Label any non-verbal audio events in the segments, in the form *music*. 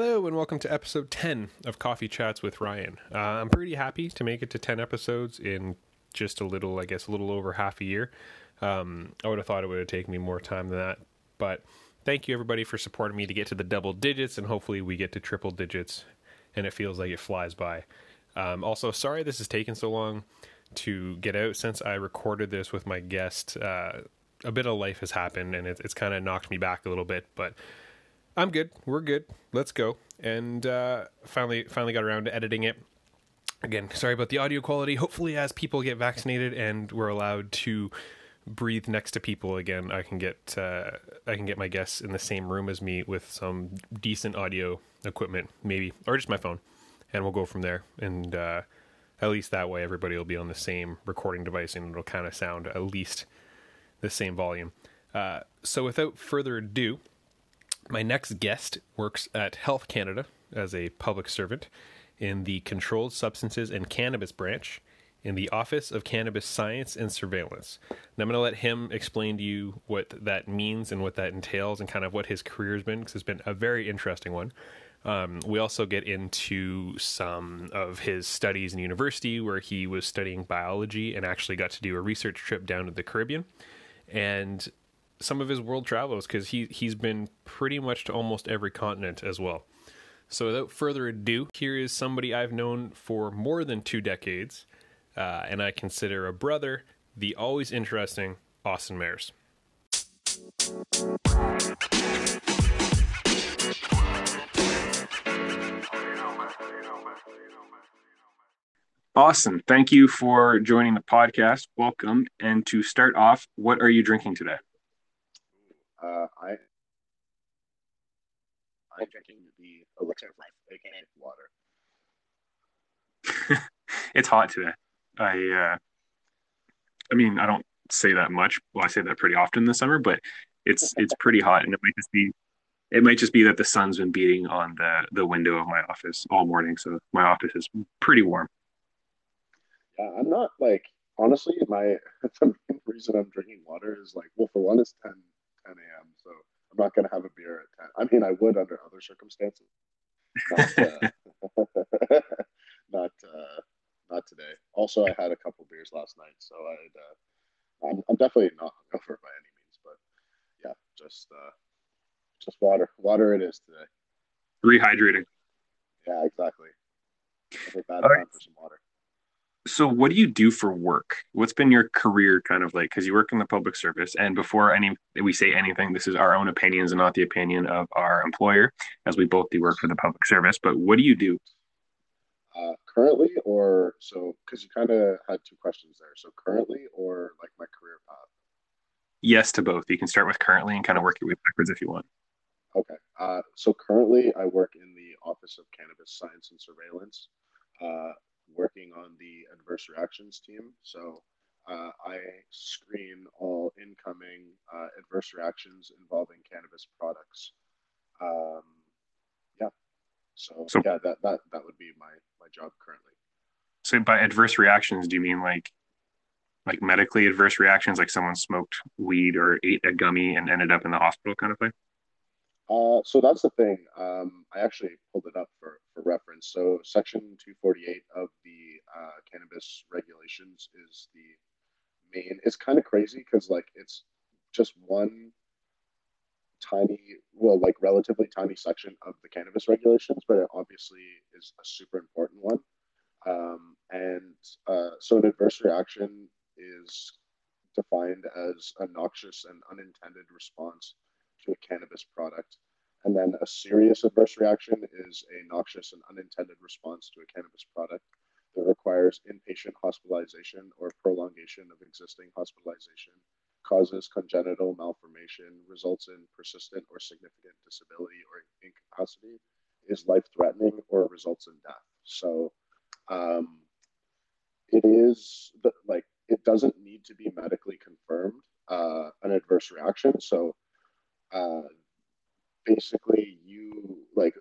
Hello, and welcome to episode 10 of Coffee Chats with Ryan. Uh, I'm pretty happy to make it to 10 episodes in just a little, I guess, a little over half a year. Um, I would have thought it would have taken me more time than that, but thank you everybody for supporting me to get to the double digits, and hopefully we get to triple digits, and it feels like it flies by. Um, also, sorry this has taken so long to get out since I recorded this with my guest. Uh, a bit of life has happened, and it, it's kind of knocked me back a little bit, but I'm good. We're good. Let's go. And uh, finally, finally got around to editing it. Again, sorry about the audio quality. Hopefully, as people get vaccinated and we're allowed to breathe next to people again, I can get uh, I can get my guests in the same room as me with some decent audio equipment, maybe, or just my phone, and we'll go from there. And uh, at least that way, everybody will be on the same recording device, and it'll kind of sound at least the same volume. Uh, so, without further ado, my next guest works at Health Canada as a public servant in the Controlled Substances and Cannabis branch in the Office of Cannabis Science and Surveillance. And I'm going to let him explain to you what that means and what that entails and kind of what his career has been because it's been a very interesting one. Um, we also get into some of his studies in university where he was studying biology and actually got to do a research trip down to the Caribbean. And some of his world travels because he he's been pretty much to almost every continent as well. So without further ado, here is somebody I've known for more than two decades, uh, and I consider a brother, the always interesting Austin Mares. Austin, thank you for joining the podcast. Welcome. And to start off, what are you drinking today? Uh, I I'm drinking the elixir of life, aka water. *laughs* it's hot today. I uh, I mean, I don't say that much. Well, I say that pretty often in the summer, but it's it's pretty hot, and it might just be it might just be that the sun's been beating on the the window of my office all morning, so my office is pretty warm. Yeah, I'm not like honestly, my *laughs* the main reason I'm drinking water is like, well, for one, it's 10 10 a.m. So I'm not going to have a beer at 10. I mean, I would under other circumstances. Not, uh, *laughs* not, uh, not today. Also, I had a couple beers last night, so I'd, uh, I'm, I'm definitely not hungover by any means, but yeah, just, uh, just water. Water it is today. Rehydrating. Yeah, exactly. bad time for some water so what do you do for work? What's been your career kind of like? Because you work in the public service and before any we say anything this is our own opinions and not the opinion of our employer as we both do work for the public service but what do you do? Uh, currently or so because you kind of had two questions there. So currently or like my career path? Yes to both. You can start with currently and kind of work your way backwards if you want. Okay. Uh, so currently i work in the office of cannabis science and surveillance. Uh, working on the adverse reactions team. So uh, I screen all incoming uh, adverse reactions involving cannabis products. Um, yeah. So, so, yeah, that, that, that would be my, my job currently. So by adverse reactions, do you mean like like medically adverse reactions, like someone smoked weed or ate a gummy and ended up in the hospital kind of thing? Uh, so that's the thing. Um, I actually pulled it up for, for reference. So Section 248 of the uh, cannabis regulations is the main. It's kind of crazy because like it's just one tiny, well, like relatively tiny section of the cannabis regulations, but it obviously is a super important one. Um, and uh, so an adverse reaction is defined as a noxious and unintended response to a cannabis product. And then a serious adverse reaction is a noxious and unintended response to a cannabis product that requires inpatient hospitalization or prolongation of existing hospitalization, causes congenital malformation, results in persistent or significant disability or incapacity, is life threatening, or results in death. So um, it is the, like, it doesn't need to be medically confirmed, uh, an adverse reaction. So uh, basically you like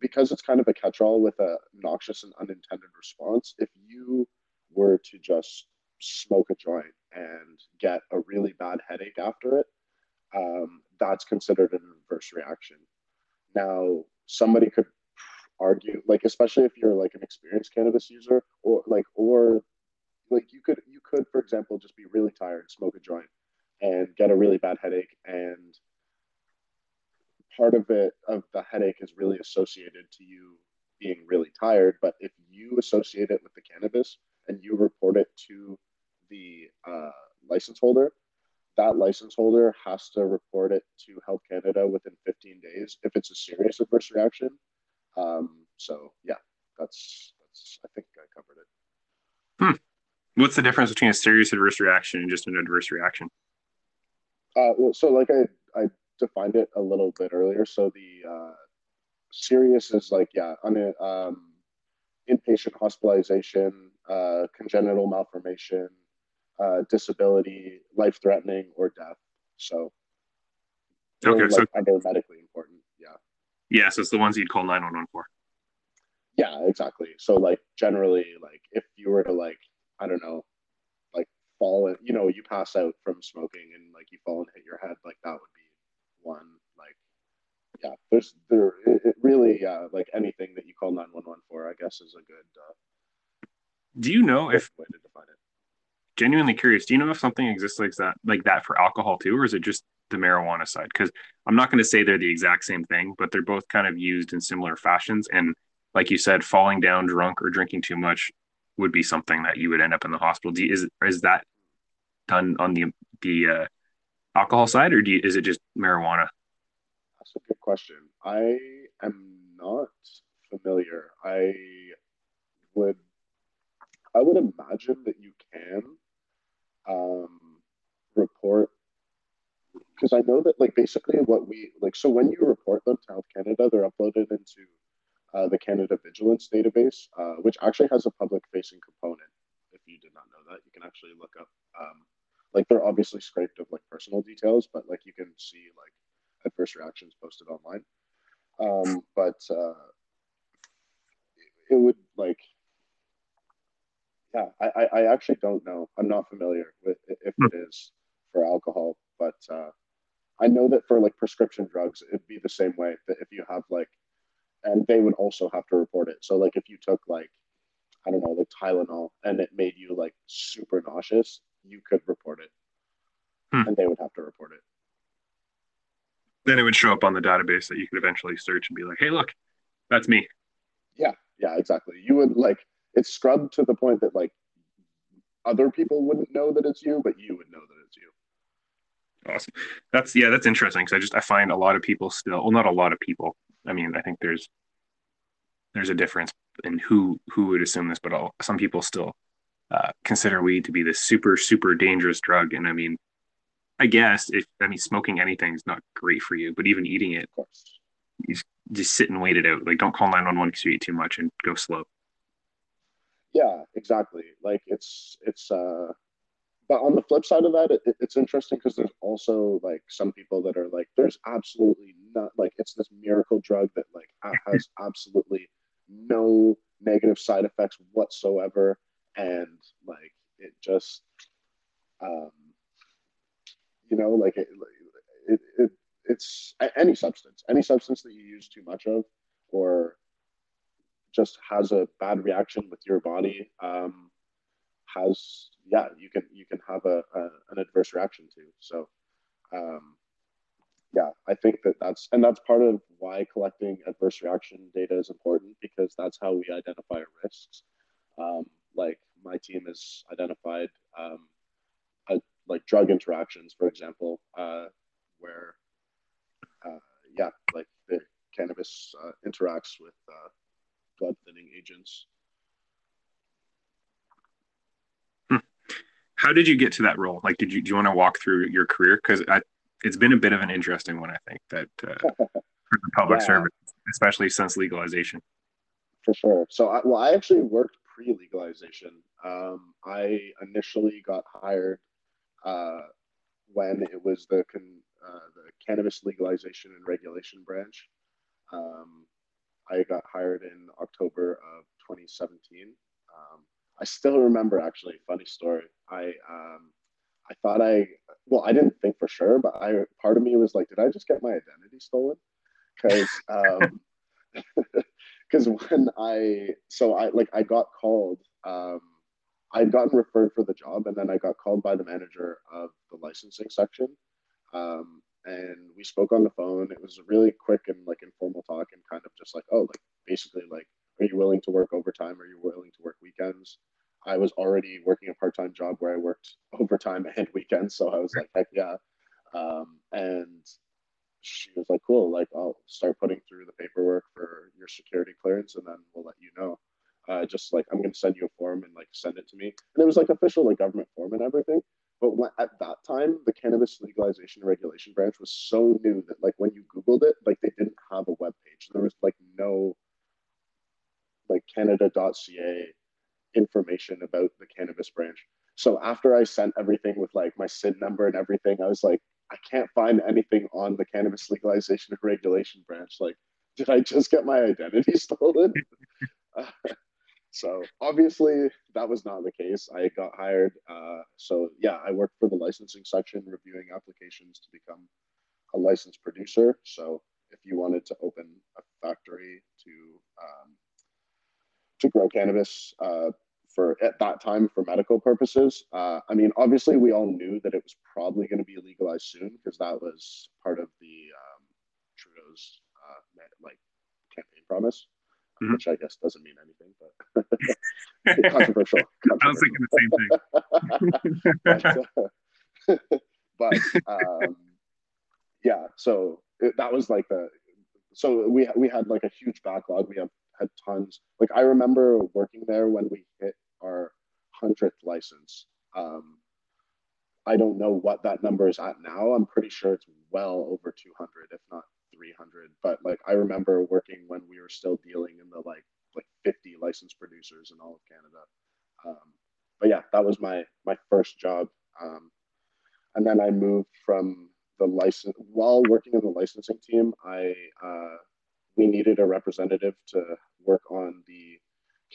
because it's kind of a catch-all with a noxious and unintended response if you were to just smoke a joint and get a really bad headache after it um, that's considered an adverse reaction. Now somebody could argue like especially if you're like an experienced cannabis user or like or like you could you could for example just be really tired smoke a joint and get a really bad headache and part of it of the headache is really associated to you being really tired but if you associate it with the cannabis and you report it to the uh, license holder that license holder has to report it to health canada within 15 days if it's a serious adverse reaction. Um, so yeah that's that's i think i covered it. Hmm. what's the difference between a serious adverse reaction and just an adverse reaction? Uh, well, so like I, I defined it a little bit earlier. So the uh, serious is like yeah, on um, inpatient hospitalization, uh, congenital malformation, uh, disability, life threatening, or death. So okay, so medically important. Yeah. Yeah, so it's the ones you'd call nine one one for. Yeah, exactly. So like generally, like if you were to like I don't know, like fall, you know, you pass out from smoking and like you fall and hit your head, like that would be one like yeah there's there it really uh, like anything that you call 911 for i guess is a good uh, do you know if way to define it. Genuinely curious do you know if something exists like that like that for alcohol too or is it just the marijuana side? Because i'm not going to say they're the exact same thing but they're both kind of used in similar fashions and like you said falling down drunk or drinking too much would be something that you would end up in the hospital. Do you, is is that done on the the uh, alcohol side, or do you, is it just marijuana? That's a good question. I am not familiar. I would I would imagine that you can um, report because I know that like basically what we like. So when you report them to Health Canada, they're uploaded into uh, the Canada Vigilance database, uh, which actually has a public-facing component. If you did not know that, you can actually look up um, like they're obviously scraped of like personal details, but like you can see like adverse reactions posted online. Um, but uh, it would like, yeah, I, I actually don't know. I'm not familiar with if it is for alcohol, but uh, I know that for like prescription drugs, it'd be the same way that if you have like, and they would also have to report it. So like if you took like, I don't know, like Tylenol and it made you like super nauseous, you could report it hmm. and they would have to report it. Then it would show up on the database that you could eventually search and be like, hey, look, that's me. Yeah, yeah, exactly. You would like it's scrubbed to the point that like other people wouldn't know that it's you, but you would know that it's you. Awesome. That's yeah, that's interesting because I just I find a lot of people still well, not a lot of people. I mean, I think there's there's a difference in who who would assume this, but all, some people still uh, consider weed to be this super super dangerous drug. And I mean, I guess if I mean smoking anything is not great for you, but even eating it, you just sit and wait it out. Like don't call nine one one because you eat too much and go slow. Yeah, exactly. Like it's it's uh but on the flip side of that, it, it's interesting because there's also like some people that are like, there's absolutely not like it's this miracle drug that like has *laughs* absolutely no negative side effects whatsoever and like it just um you know like it, it, it it's any substance any substance that you use too much of or just has a bad reaction with your body um has yeah you can you can have a, a an adverse reaction to. So um yeah i think that that's and that's part of why collecting adverse reaction data is important because that's how we identify risks. Um, like my team has identified um, a, like drug interactions, for example, uh, where uh, yeah, like the cannabis uh, interacts with uh, blood thinning agents. Hmm. How did you get to that role? Like, did you do you want to walk through your career? Because it's been a bit of an interesting one, I think, that uh, *laughs* for the public yeah. service, especially since legalization. For sure. So, I, well, I actually worked pre-legalization. Um, I initially got hired uh, when it was the con- uh, the cannabis legalization and regulation branch. Um, I got hired in October of 2017. Um, I still remember actually. Funny story. I um, I thought I well, I didn't think for sure, but I part of me was like, did I just get my identity stolen? Because *laughs* because when I so I like I got called. Um, I'd gotten referred for the job, and then I got called by the manager of the licensing section, um, and we spoke on the phone. It was a really quick and like informal talk, and kind of just like, oh, like basically like, are you willing to work overtime? Are you willing to work weekends? I was already working a part time job where I worked *laughs* overtime and weekends, so I was like, heck yeah. Um, and she was like, cool, like I'll start putting through the paperwork for your security clearance, and then we'll let you know. Uh, just like I'm gonna send you a form and like send it to me, and it was like official like government form and everything. But when, at that time, the cannabis legalization regulation branch was so new that like when you Googled it, like they didn't have a web page. There was like no like Canada.ca information about the cannabis branch. So after I sent everything with like my SIN number and everything, I was like, I can't find anything on the cannabis legalization regulation branch. Like, did I just get my identity *laughs* stolen? *laughs* so obviously that was not the case. I got hired. Uh, so yeah, I worked for the licensing section, reviewing applications to become a licensed producer. So if you wanted to open a factory to um, to grow cannabis, uh, for at that time for medical purposes. Uh, I mean, obviously, we all knew that it was probably going to be legalized soon because that was part of the um, Trudeau's uh, like campaign promise, mm-hmm. which I guess doesn't mean anything, but *laughs* controversial, controversial. *laughs* I was thinking the same thing. *laughs* but, uh, but um, yeah, so it, that was like the so we we had like a huge backlog. We have had tons. Like I remember working there when we hit our hundredth license. Um, I don't know what that number is at now. I'm pretty sure it's well over 200, if not 300. But like I remember working when we were still dealing in the like like 50 licensed producers in all of Canada. Um, but yeah, that was my my first job. Um, and then I moved from the license while working in the licensing team. I uh, we needed a representative to work on the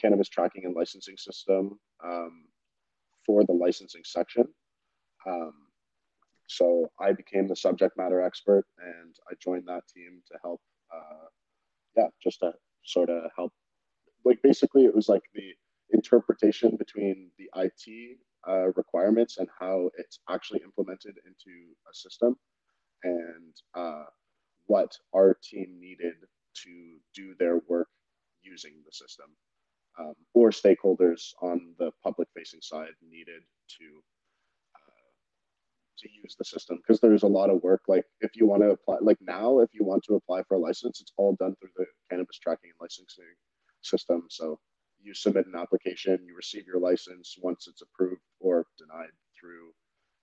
cannabis tracking and licensing system um, for the licensing section. Um, so I became the subject matter expert and I joined that team to help, uh, yeah, just to sort of help. Like basically, it was like the interpretation between the IT uh, requirements and how it's actually implemented into a system and uh, what our team needed to do their work using the system um, or stakeholders on the public facing side needed to to use the system because there's a lot of work. Like if you want to apply like now if you want to apply for a license it's all done through the cannabis tracking and licensing system. So you submit an application you receive your license once it's approved or denied through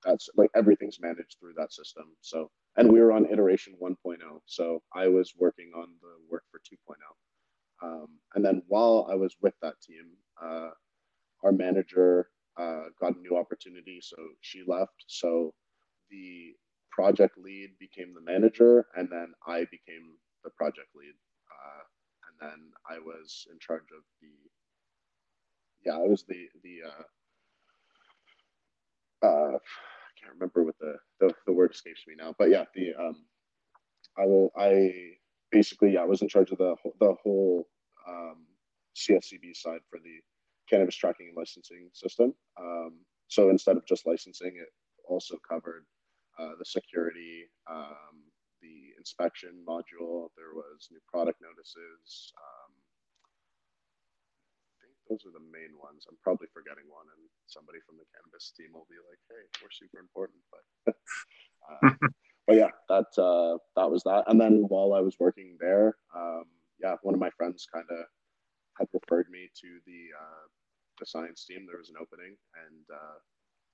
that's like everything's managed through that system. So and we were on iteration 1.0 so i was working on the work for 2.0 um, and then while I was with that team, uh, our manager uh, got a new opportunity, so she left. So the project lead became the manager, and then I became the project lead. Uh, and then I was in charge of the. Yeah, I was the the. Uh, uh, I can't remember what the, the the word escapes me now, but yeah, the um, I will I basically, yeah, I was in charge of the the whole um, CSCB side for the cannabis tracking and licensing system. Um, so instead of just licensing, it also covered uh, the security, um, the inspection module. There was new product notices. Um, I think those are the main ones. I'm probably forgetting one, and somebody from the cannabis team will be like, "Hey, we're super important," but. uh, *laughs* *laughs* but yeah, that uh, that was that. And then while I was working there, um, yeah, one of my friends kind of had referred me to the uh, the science team. There was an opening, and uh,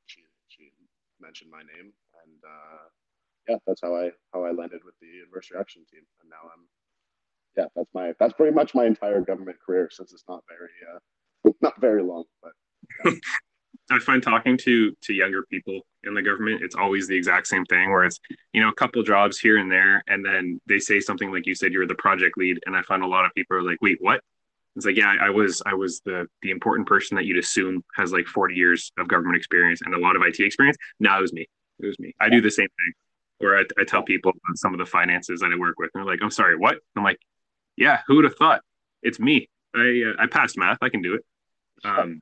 she she mentioned my name, and uh, yeah, that's how I how I landed with the adverse reaction team, and now I'm yeah, that's my that's pretty much my entire government career since it's not very uh, *laughs* not very long, but. Yeah. *laughs* I find talking to to younger people in the government, it's always the exact same thing where it's, you know, a couple jobs here and there, and then they say something like you said, you're the project lead. And I find a lot of people are like, wait, what? It's like, yeah, I was I was the the important person that you'd assume has like 40 years of government experience and a lot of IT experience. No, it was me. It was me. I do the same thing where I, I tell people some of the finances that I work with, and they're like, I'm sorry, what? I'm like, yeah, who would have thought? it's me. I uh, I passed math. I can do it. Um,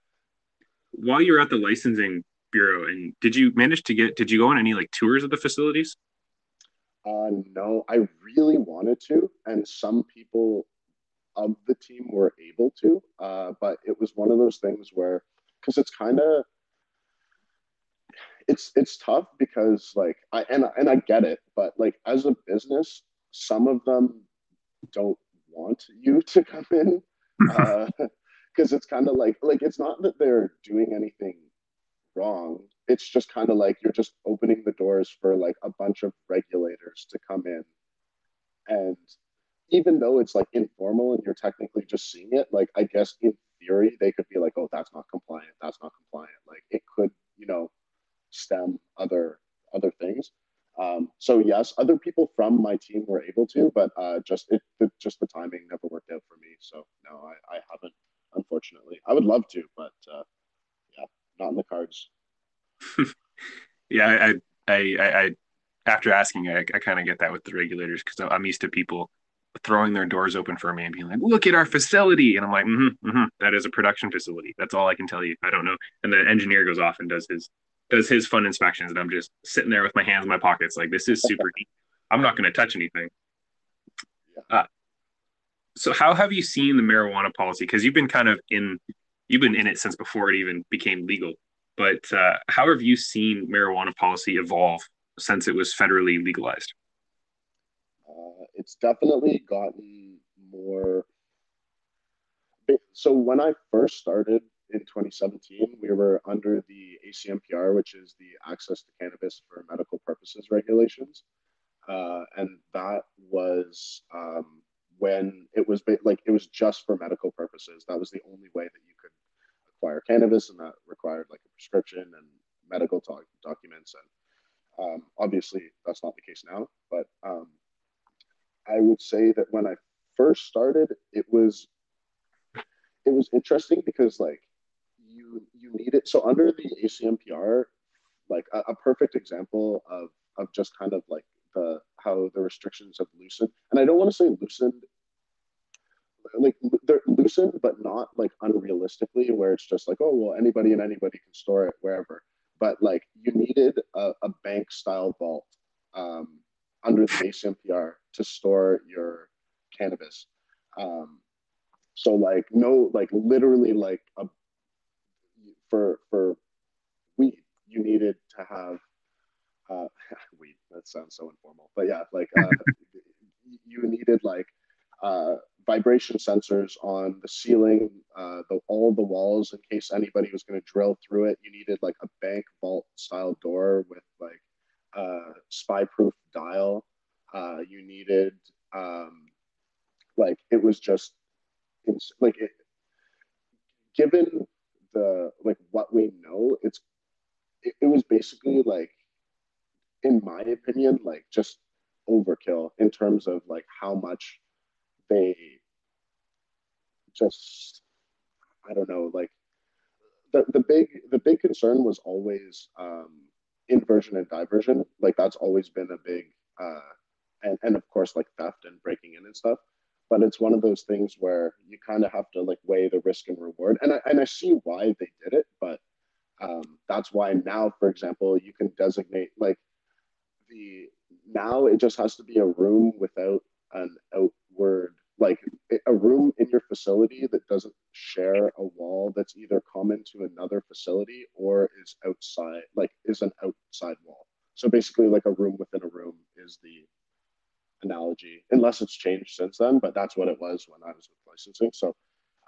while you're at the licensing bureau, and did you manage to get? Did you go on any like tours of the facilities? Uh, no, I really wanted to, and some people of the team were able to, uh, but it was one of those things where, because it's kind of, it's it's tough because like I and and I get it, but like as a business, some of them don't want you to come in because *laughs* uh, it's kind of like like it's not that they're doing anything wrong. It's just kind of like you're just opening the doors for like a bunch of regulators to come in and even though it's like informal and you're technically just seeing it like i guess in theory they could be like oh that's not compliant that's not compliant. Like it could you know stem other other things. Um, so yes other people from my team were able to but uh, just it just the timing never worked out for me. So no i, I haven't unfortunately. I would love to but uh, yeah not in the cards. *laughs* Yeah, I, I, I, I, after asking, I, I kind of get that with the regulators because I'm used to people throwing their doors open for me and being like, "Look at our facility," and I'm like, mm-hmm, mm-hmm, "That is a production facility. That's all I can tell you. I don't know." And the engineer goes off and does his does his fun inspections, and I'm just sitting there with my hands in my pockets, like, "This is super neat. I'm not going to touch anything." Uh, so, how have you seen the marijuana policy? Because you've been kind of in you've been in it since before it even became legal. But uh, how have you seen marijuana policy evolve since it was federally legalized? It's definitely gotten more. So when I first started in 2017, we were under the ACMPR, which is the Access to Cannabis for Medical Purposes regulations, uh, and that was um, when it was like it was just for medical purposes. That was the only way that you could acquire cannabis, and that required like a prescription and medical documents. And um, obviously, that's not the case now. Say that when I first started, it was it was interesting because like you you need it. So under the ACMPR, like a, a perfect example of of just kind of like the how the restrictions have loosened. And I don't want to say loosened like they're loosened, but not like unrealistically, where it's just like, oh well, anybody and anybody can store it wherever. But like you needed a, a bank style vault um, under the ACMPR to store your cannabis. Um, so like no, like literally like a for for weed, you needed to have uh, *laughs* weed. That sounds so informal, but yeah, like uh, *laughs* you needed like uh, vibration sensors on the ceiling, uh, the, all the walls in case anybody was going to drill through it. You needed like a bank vault style door with like a spy proof dial. Uh, you needed um, like it was just it's like it, given the like what we know, it's it, it was basically like in my opinion like just overkill in terms of like how much they just I don't know, like the the big the big concern was always um, inversion and diversion. Like that's always been a big uh, and and of course like theft and breaking in and stuff. But it's one of those things where you kind of have to like weigh the risk and reward. And I and I see why they did it, but um, that's why now, for example, you can designate like the now it just has to be a room without an outward like a room in your facility that doesn't share a wall that's either common to another facility or is outside like is an outside wall. So basically like a room within a room is the analogy unless it's changed since then but that's what it was when i was with licensing. So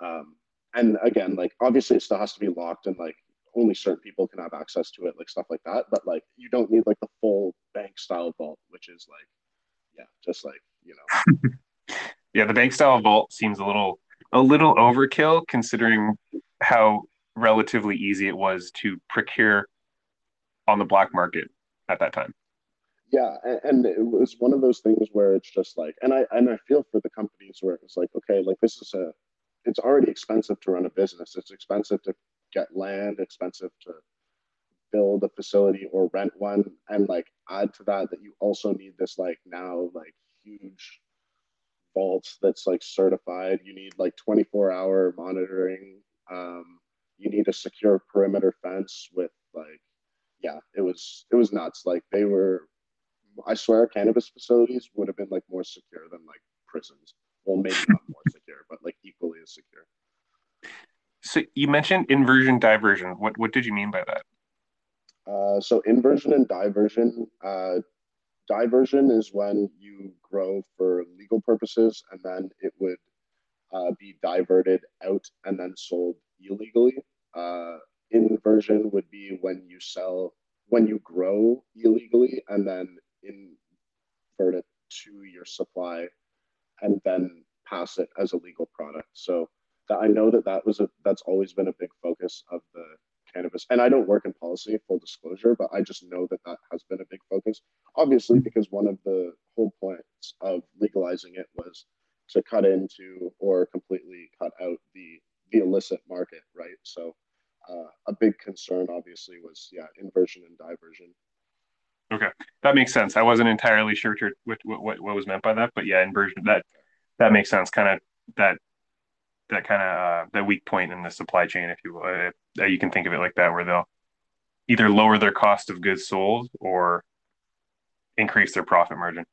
um and again like obviously it still has to be locked and like only certain people can have access to it like stuff like that but like you don't need like the full bank style vault which is like yeah just like you know. *laughs* Yeah, the bank style vault seems a little a little overkill considering how relatively easy it was to procure on the black market at that time. Yeah, and, it was one of those things where it's just like, and I and I feel for the companies where it's like, okay, like this is a, it's already expensive to run a business. It's expensive to get land, expensive to build a facility or rent one, and like add to that that you also need this like now like huge vault that's like certified. You need like 24 hour monitoring. Um, you need a secure perimeter fence with like, yeah, it was it was nuts. Like they were, I swear, cannabis facilities would have been like more secure than like prisons. Well, maybe not more *laughs* secure, but like equally as secure. So you mentioned inversion diversion. What what did you mean by that? Uh, so inversion and diversion. Uh, diversion is when you grow for legal purposes, and then it would uh, be diverted out and then sold illegally. Uh, inversion would be when you sell when you grow illegally and then invert it to your supply and then pass it as a legal product. So that I know that that was a that's always been a big focus of the cannabis. And I don't work in policy, full disclosure, but I just know that that has been a big focus. Obviously, because one of the whole points of legalizing it was to cut into or completely cut out the the illicit market, right? So uh, a big concern, obviously, was yeah, inversion and diversion. Okay, that makes sense. I wasn't entirely sure what what what was meant by that, but yeah, inversion that that makes sense. Kind of that that kind of uh, that weak point in the supply chain, if you will. Uh, you can think of it like that, where they'll either lower their cost of goods sold or increase their profit margin.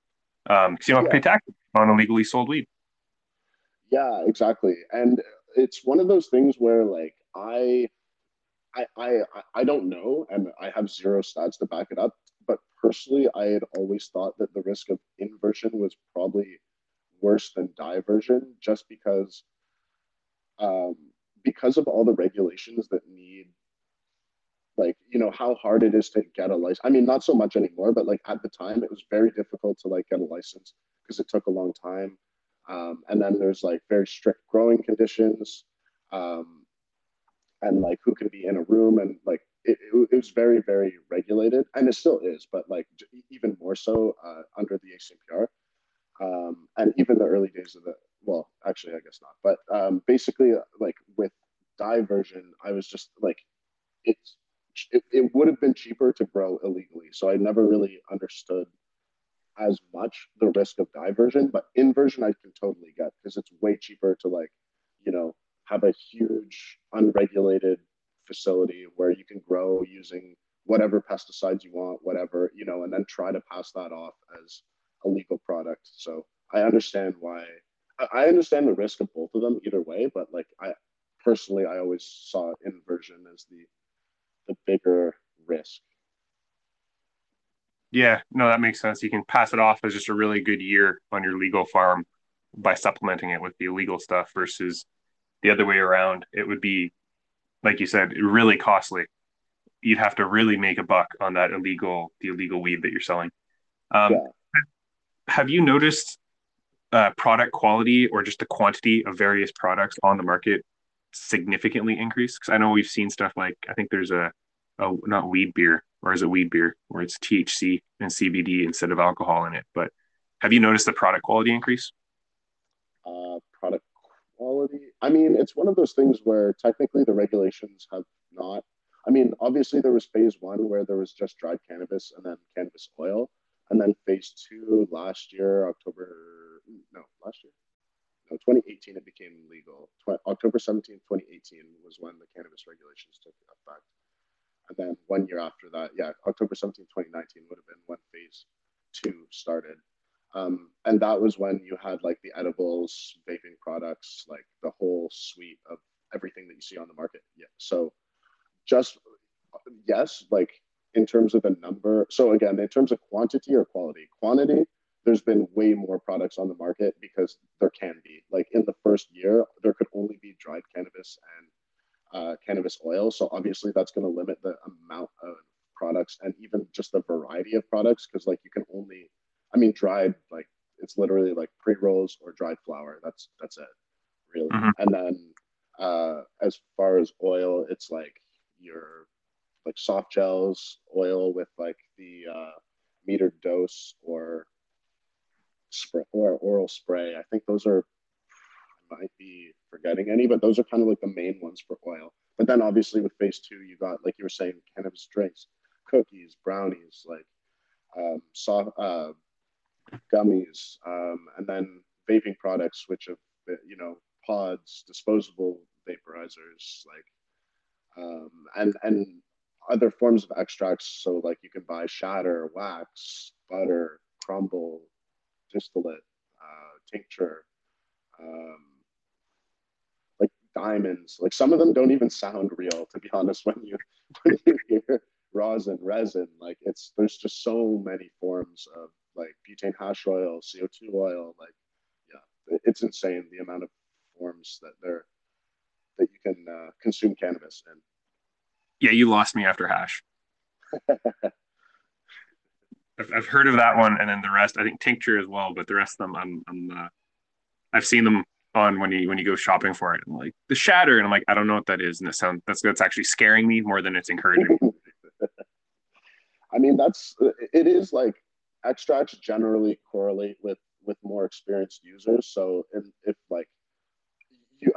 Um, because you don't have to pay tax on illegally sold weed. Yeah, exactly. And it's one of those things where like I I I I don't know and I have zero stats to back it up, but personally I had always thought that the risk of inversion was probably worse than diversion just because um, because of all the regulations that need like you know how hard it is to get a license. I mean not so much anymore but like at the time it was very difficult to like get a license because it took a long time. Um, and then there's like very strict growing conditions um, and like who can be in a room and like it, it, it, was very very regulated and it still is but like even more so uh, under the ACMPR um, and even the early days of the well, actually, I guess not. But um, basically, uh, like with diversion, I was just like, it's it, it would have been cheaper to grow illegally. So I never really understood as much the risk of diversion, but inversion I can totally get because it's way cheaper to like, you know, have a huge unregulated facility where you can grow using whatever pesticides you want, whatever, you know, and then try to pass that off as a legal product. So I understand why I understand the risk of both of them either way, but like I personally, I always saw inversion as the the bigger risk. Yeah, no, that makes sense. You can pass it off as just a really good year on your legal farm by supplementing it with the illegal stuff versus the other way around. It would be, like you said, really costly. You'd have to really make a buck on that illegal, the illegal weed that you're selling. Um, yeah. Have you noticed uh, product quality or just the quantity of various products on the market significantly increase? Because I know we've seen stuff like I think there's a, a not weed beer or is it weed beer where it's THC and CBD instead of alcohol in it. But have you noticed the product quality increase? Uh, product quality. I mean, it's one of those things where technically the regulations have not. I mean, obviously there was phase one where there was just dried cannabis and then cannabis oil, and then phase two last year, October no, last year. No, 2018 it became legal. Tw- October 17, 2018 was when the cannabis regulations took effect. And then one year after that, yeah, October 17, 2019 would have been when phase two started. Um, and that was when you had like the edibles, vaping products, like the whole suite of everything that you see on the market. Yeah. So just yes, like in terms of a number. So again, in terms of quantity or quality, quantity, there's been way more products on the market because there can be. Like in the first year, there could only be dried cannabis and uh, cannabis oil. So obviously, that's going to limit the amount of products and even just the variety of products because like you can only, I mean, dried like it's literally like pre rolls or dried flower. That's that's it, really. Mm-hmm. And then uh, as far as oil, it's like your like soft gels, oil with like the uh, metered dose or spray or oral spray. I think those are I might be forgetting any, but those are kind of like the main ones for oil. But then obviously with phase two, you got like you were saying, cannabis drinks, cookies, brownies, like um, soft uh, gummies, um, and then vaping products, which have you know pods, disposable vaporizers, like um, and and other forms of extracts. So like you can buy shatter, wax, butter, crumble, distillate, uh, tincture, um, like diamonds. Like some of them don't even sound real, to be *laughs* honest. When you when you hear rosin, resin, like it's there's just so many forms of like butane hash oil, CO two oil. Like yeah, it's insane the amount of forms that there that you can uh, consume cannabis in. Yeah, you lost me after hash. *laughs* I've, heard of that one, and then the rest. I think tincture as well, but the rest of them, I'm, I'm uh, I've seen them on when you when you go shopping for it. I'm like the shatter, and I'm like, I don't know what that is, and it sounds that's that's actually scaring me more than it's encouraging. *laughs* I mean, that's it is like extracts generally correlate with with more experienced users. So if, if like you,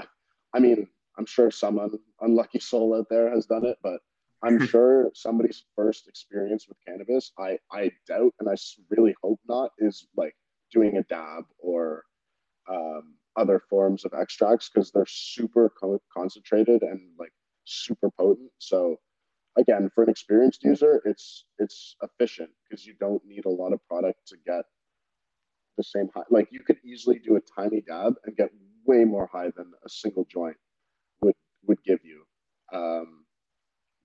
I mean, I'm sure some un, unlucky soul out there has done it, but I'm sure somebody's first experience with cannabis, I, I doubt, and I really hope not, is like doing a dab or um, other forms of extracts because they're super co- concentrated and like super potent. So again, for an experienced user, it's it's efficient because you don't need a lot of product to get the same high. Like you could easily do a tiny dab and get way more high than a single joint would would give you. Um,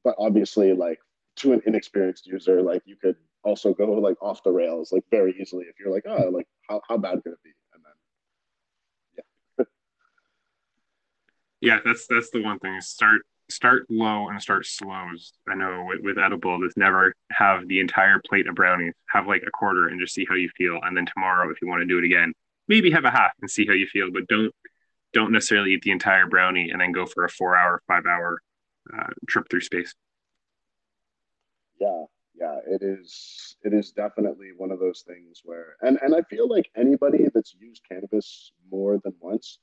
but obviously, like to an inexperienced user, like you could also go like off the rails like very easily if you're like, oh, like how, how bad could it be? And then yeah. yeah, that's that's the one thing. Start start low and start slow I know with, with edible, just never have the entire plate of brownies. Have like a quarter and just see how you feel. And then tomorrow, if you want to do it again, maybe have a half and see how you feel. But don't don't necessarily eat the entire brownie and then go for a four hour, five hour uh, trip through space. Yeah, yeah, it is. It is definitely one of those things where, and and I feel like anybody that's used cannabis more than once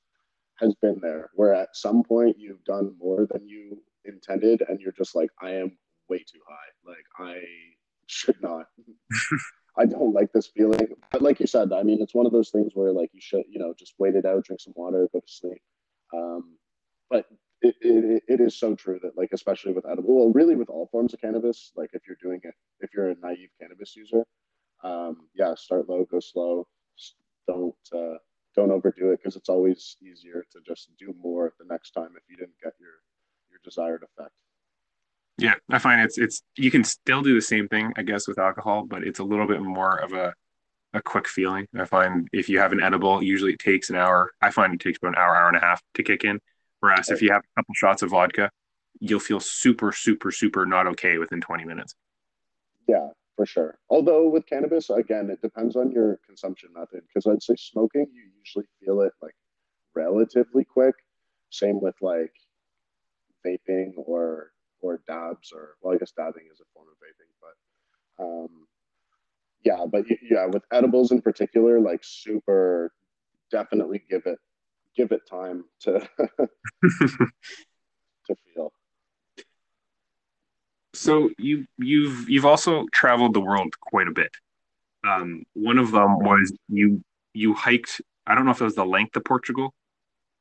has been there, where at some point you've done more than you intended, and you're just like, I am way too high. Like I should not. *laughs* I don't like this feeling. But like you said, I mean, it's one of those things where like you should, you know, just wait it out, drink some water, go to sleep. Um, but it, it, it is so true that like, especially with edible, well, really with all forms of cannabis, like if you're doing it, if you're a naive cannabis user, um, yeah, start low, go slow. Don't, uh, don't overdo it because it's always easier to just do more the next time if you didn't get your, your desired effect. Yeah, I find it's it's you can still do the same thing, I guess, with alcohol, but it's a little bit more of a a quick feeling. I find if you have an edible, usually it takes an hour. I find it takes about an hour, hour and a half to kick in. Whereas if you have a couple shots of vodka, you'll feel super, super, super not okay within 20 minutes. Yeah, for sure. Although with cannabis, again, it depends on your consumption method. Because I'd say smoking, you usually feel it like relatively quick. Same with like vaping or or dabs or well, I guess dabbing is a form of vaping, but um, yeah, but yeah, with edibles in particular, like super, definitely give it give it time to *laughs* to feel. So you you've you've also traveled the world quite a bit. Um, one of them was you you hiked. I don't know if it was the length of Portugal,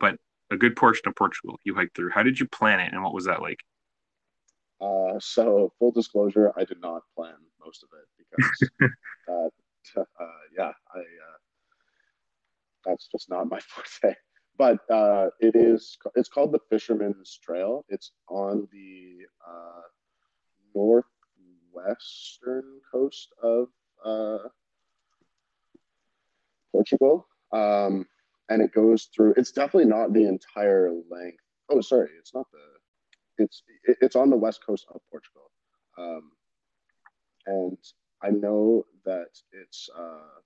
but a good portion of Portugal you hiked through. How did you plan it, and what was that like? Uh, so full disclosure, I did not plan most of it because *laughs* uh, uh, yeah, I uh, that's just not my *laughs* forte. But uh, it is it's called the Fisherman's Trail. It's on the uh, northwestern coast of Portugal. Um, and it goes through it's definitely not the entire length oh sorry it's not the it's it's on the west coast of Portugal, um, and I know that it's uh,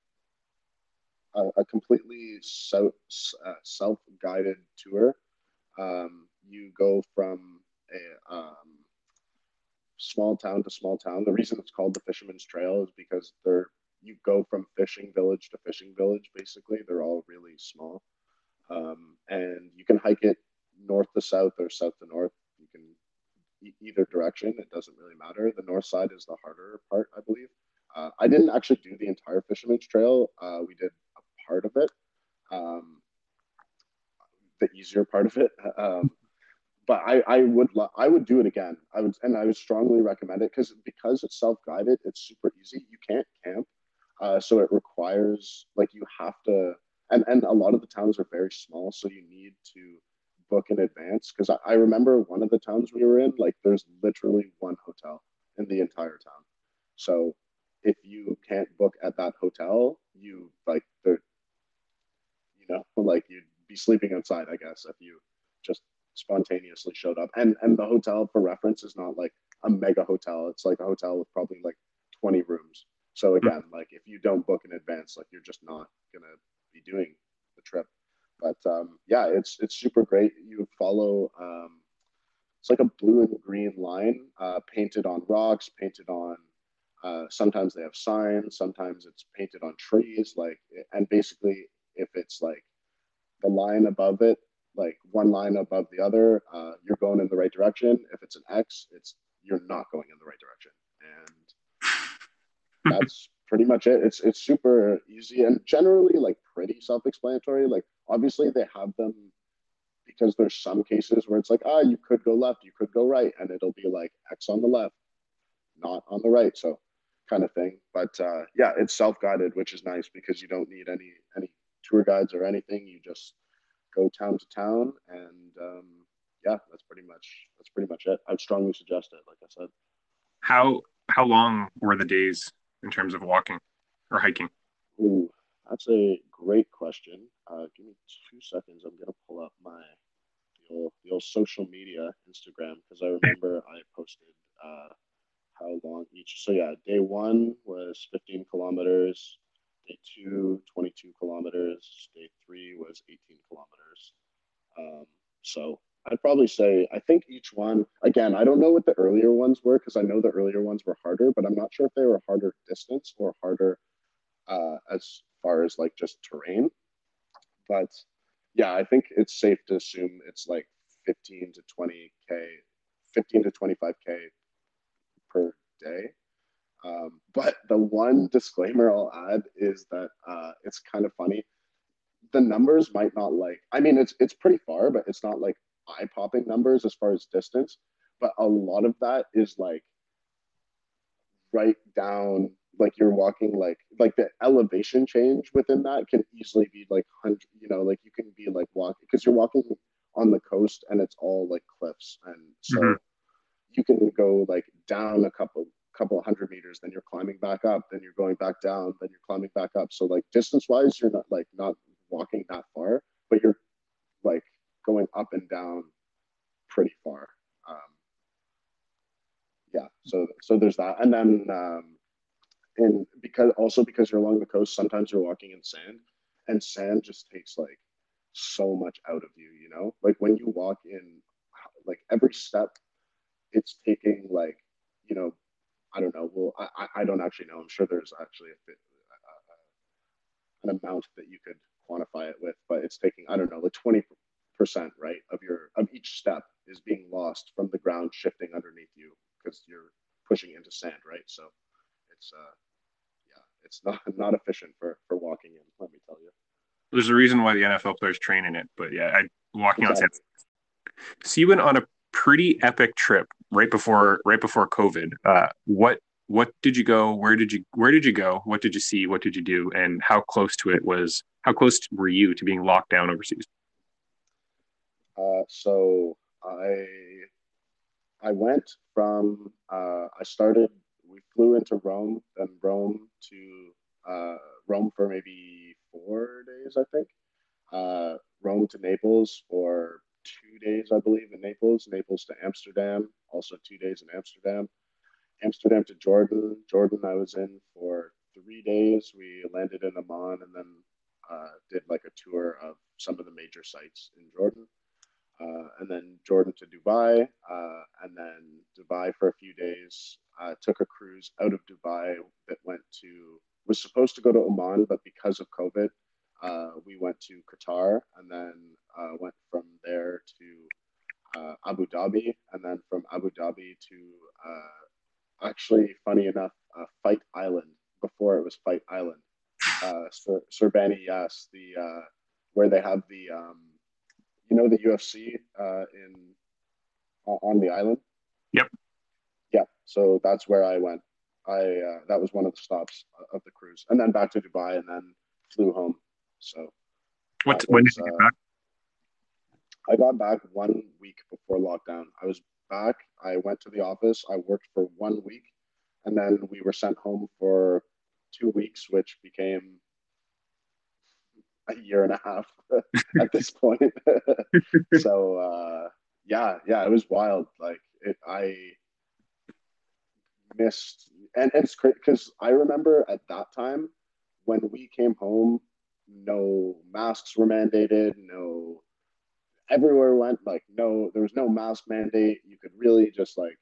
a, a, completely self uh, self guided tour. Um, you go from a um, small town to small town. The reason it's called the Fisherman's Trail is because they're you go from fishing village to fishing village. Basically, they're all really small, um, and you can hike it north to south or south to north you can either direction. It doesn't really matter. The north side is the harder part, I believe. Uh, I didn't actually do the entire Fisherman's Trail. Uh, we did part of it. Um, the easier part of it. *laughs* Um, but I, I would I would do it again. I would and I would strongly recommend it because because it's self guided. It's super easy. You can't camp, uh, so it requires like you have to. And and a lot of the towns are very small, so you need to book in advance. Because I, I remember one of the towns we were in, like there's literally one hotel in the entire town. So if you can't book at that hotel, you like the, you know, like you'd be sleeping outside, I guess, if you just spontaneously showed up. And and the hotel, for reference, is not like a mega hotel. It's like a hotel with probably like 20 rooms. So hmm. again, like if you don't book in advance, like you're just not gonna be doing the trip. But um, yeah, it's it's super great. You follow um, it's like a blue and green line uh, painted on rocks, painted on. Uh, sometimes they have signs. Sometimes it's painted on trees. Like, and basically, if it's like the line above it, like one line above the other, uh, you're going in the right direction. If it's an X, it's you're not going in the right direction, and that's pretty much it. It's it's super easy and generally like pretty self-explanatory. Like obviously they have them because there's some cases where it's like ah you could go left, you could go right, and it'll be like X on the left, not on the right. So kind of thing. But uh, yeah, it's self-guided, which is nice because you don't need any any tour guides or anything. You just go town to town, and um, yeah, that's pretty much that's pretty much it. I'd strongly suggest it. Like I said. How how long were the days in terms of walking or hiking? Ooh, that's a great question. Uh, give me two seconds. I'm gonna pull up my the old, the old social media Instagram because I remember I posted uh, how long each. So yeah, day one was 15 kilometers. Day two, 22 kilometers. Day three was 18 kilometers. Um, so I'd probably say I think each one again. I don't know what the earlier ones were because I know the earlier ones were harder, but I'm not sure if they were harder distance or harder uh, as far as like just terrain. But yeah, I think it's safe to assume it's like 15 to 20 k, 15 to 25 k per day. Um, but the one disclaimer I'll add is that uh, it's kind of funny. The numbers might not like. I mean, it's it's pretty far, but it's not like eye popping numbers as far as distance. But a lot of that is like right down, like you're walking like like the elevation change within that can easily be like hundred. You know, like you can be like walking because you're walking on the coast and it's all like cliffs, and so mm-hmm. you can go like down a couple couple of hundred meters, then you're climbing back up, then you're going back down, then you're climbing back up. So like distance wise, you're not like not walking that far, but you're like going up and down pretty far. Um, yeah, so so there's that, and then um, and because also because you're along the coast, sometimes you're walking in sand, and sand just takes like so much out of you. You know, like when you walk in, like every step, it's taking like you know I don't know. Well, I, I don't actually know. I'm sure there's actually a, a, an amount that you could quantify it with, but it's taking I don't know, like 20 percent, right, of your of each step is being lost from the ground shifting underneath you because you're pushing into sand, right? So it's uh, yeah, it's not *laughs* not efficient for for walking in. Let me tell you. There's a reason why the NFL players train in it, but yeah, I walking exactly. on sand. So you went on a pretty epic trip right before right before COVID. Uh, what what did you go? Where did you where did you go? What did you see? What did you do? And how close to it was? How close were you to being locked down overseas? Uh, so I I went from uh, I started. We flew into Rome, then Rome to uh, Rome for maybe four days, I think. Uh, Rome to Naples for two days, I believe, in Naples, Naples to Amsterdam, also two days in Amsterdam, Amsterdam to Jordan. Jordan, I was in for three days. We landed in Amman and then uh, did like a tour of some of the major sites in Jordan. Uh, and then Jordan to Dubai, uh, and then Dubai for a few days. Uh, took a cruise out of Dubai that went to was supposed to go to Oman, but because of COVID, uh, we went to Qatar and then uh, went from there to uh, Abu Dhabi and then from Abu Dhabi to uh, actually, funny enough, uh, Fight Island before it was Fight Island. Uh, Sir, Surbani Yas, the where they have the um, you know the UFC uh, in on the island. Yep. Yeah. So that's where I went. I uh, that was one of the stops of the cruise, and then back to Dubai, and then flew home. So. What? When did you get uh, back? I got back one week before lockdown. I was back. I went to the office. I worked for one week, and then we were sent home for two weeks, which became a year and a half *laughs* at this point. *laughs* so uh, yeah, yeah, it was wild. Like it, I missed, and, and it's great because I remember at that time when we came home, no masks were mandated, no everywhere went like no there was no mask mandate. You could really just like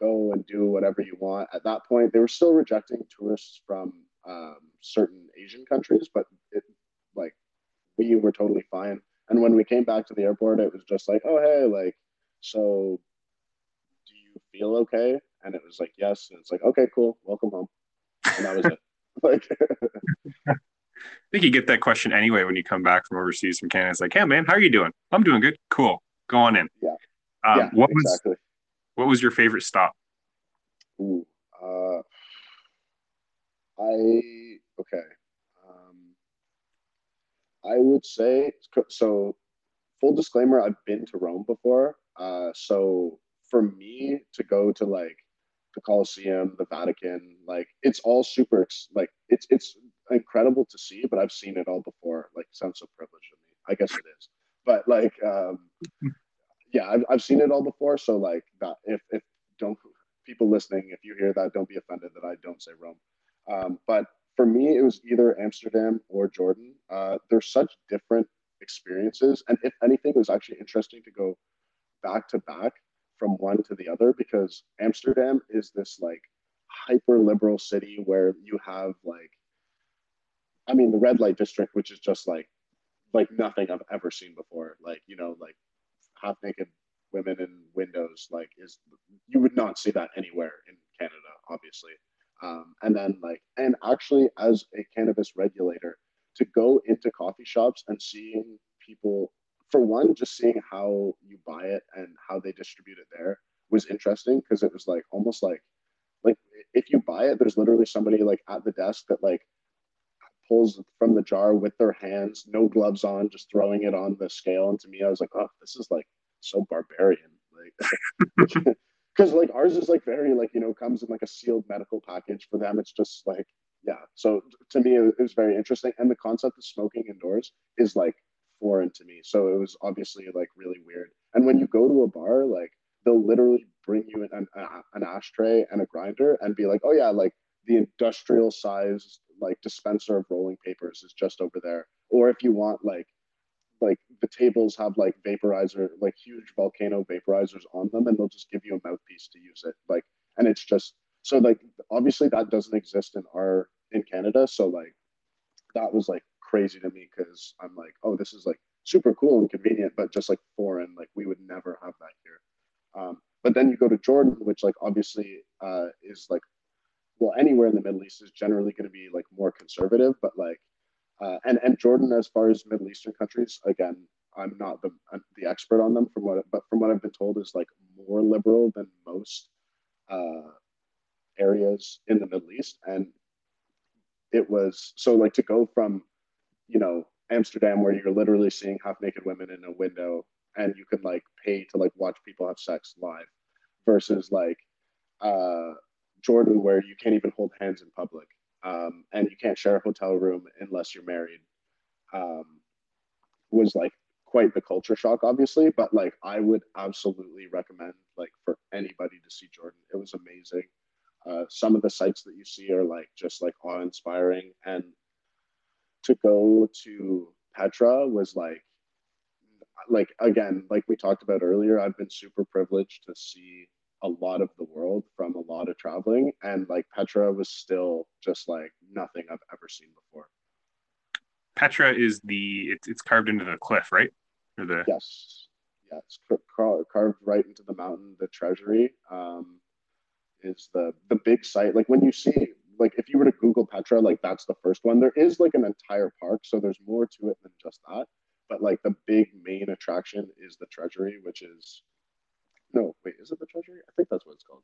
go and do whatever you want. At that point they were still rejecting tourists from um, certain asian countries but it like we were totally fine. And when we came back to the airport it was just like oh hey like so do you feel okay? And it was like yes. And it's like okay cool. Welcome home. And that was it. *laughs* Like *laughs* I think you get that question anyway when you come back from overseas from Canada. It's like, hey man, how are you doing? I'm doing good. Cool. Go on in. Yeah. Um, yeah what exactly. was what was your favorite stop? Ooh, uh, I okay. Um, I would say so. Full disclaimer: I've been to Rome before. Uh, so for me to go to like the Colosseum, the Vatican, like it's all super like it's it's incredible to see, but I've seen it all before. Like, sounds so privileged of me. I guess it is, but like, um, yeah, I've, I've seen it all before. So like, that if if don't people listening, if you hear that, don't be offended that I don't say Rome. Um, but for me, it was either Amsterdam or Jordan. Uh, they're such different experiences, and if anything, it was actually interesting to go back to back from one to the other because Amsterdam is this like hyper liberal city where you have like I mean, the red light district, which is just like like nothing I've ever seen before. Like you know, like half naked women in windows, like is you would not see that anywhere in Canada, obviously. Um, and then like, and actually, as a cannabis regulator, to go into coffee shops and seeing people, for one, just seeing how you buy it and how they distribute it there was interesting because it was like almost like like if you buy it, there's literally somebody like at the desk that like pulls from the jar with their hands, no gloves on, just throwing it on the scale. And to me, I was like, oh, this is like so barbarian. Like, *laughs* because like ours is like very like you know comes in like a sealed medical package. For them, it's just like yeah. So to me, it was very interesting, and the concept of smoking indoors is like foreign to me. So it was obviously like really weird. And when you go to a bar, like they'll literally bring you an, an, an ashtray and a grinder and be like, oh yeah, like the industrial size like dispenser of rolling papers is just over there. Or if you want like like the tables have like vaporizer, like huge volcano vaporizers on them, and they'll just give you a mouthpiece to use it. Like, and it's just so like obviously that doesn't exist in our in Canada. So like that was like crazy to me because I'm like, oh, this is like super cool and convenient, but just like foreign. Like we would never have that here. Um, but then you go to Jordan, which like obviously uh, is like well, anywhere in the Middle East is generally going to be like more conservative, but like, uh, and and Jordan, as far as Middle Eastern countries, again, I'm not the the expert on them from what, but from what I've been told, is like more liberal than most uh, areas in the Middle East, and it was so like to go from, you know, Amsterdam where you're literally seeing half naked women in a window and you can like pay to like watch people have sex live versus like uh Jordan where you can't even hold hands in public, um, and you can't share a hotel room unless you're married, um, was like quite the culture shock, obviously. But like, I would absolutely recommend like for anybody to see Jordan. It was amazing. Uh, some of the sites that you see are like just like awe inspiring, and to go to Petra was like like again like we talked about earlier i've been super privileged to see a lot of the world from a lot of traveling. And like petra was still just like nothing i've ever seen before. Petra is the it's, it's carved into the cliff right? Or the yes. Yeah it's car- carved right into the mountain. The treasury um is the the big site. Like when you see like if you were to google petra like that's the first one. There is like an entire park so there's more to it than just that. But like the big main attraction is the treasury, which is no wait, is it the treasury? I think that's what it's called.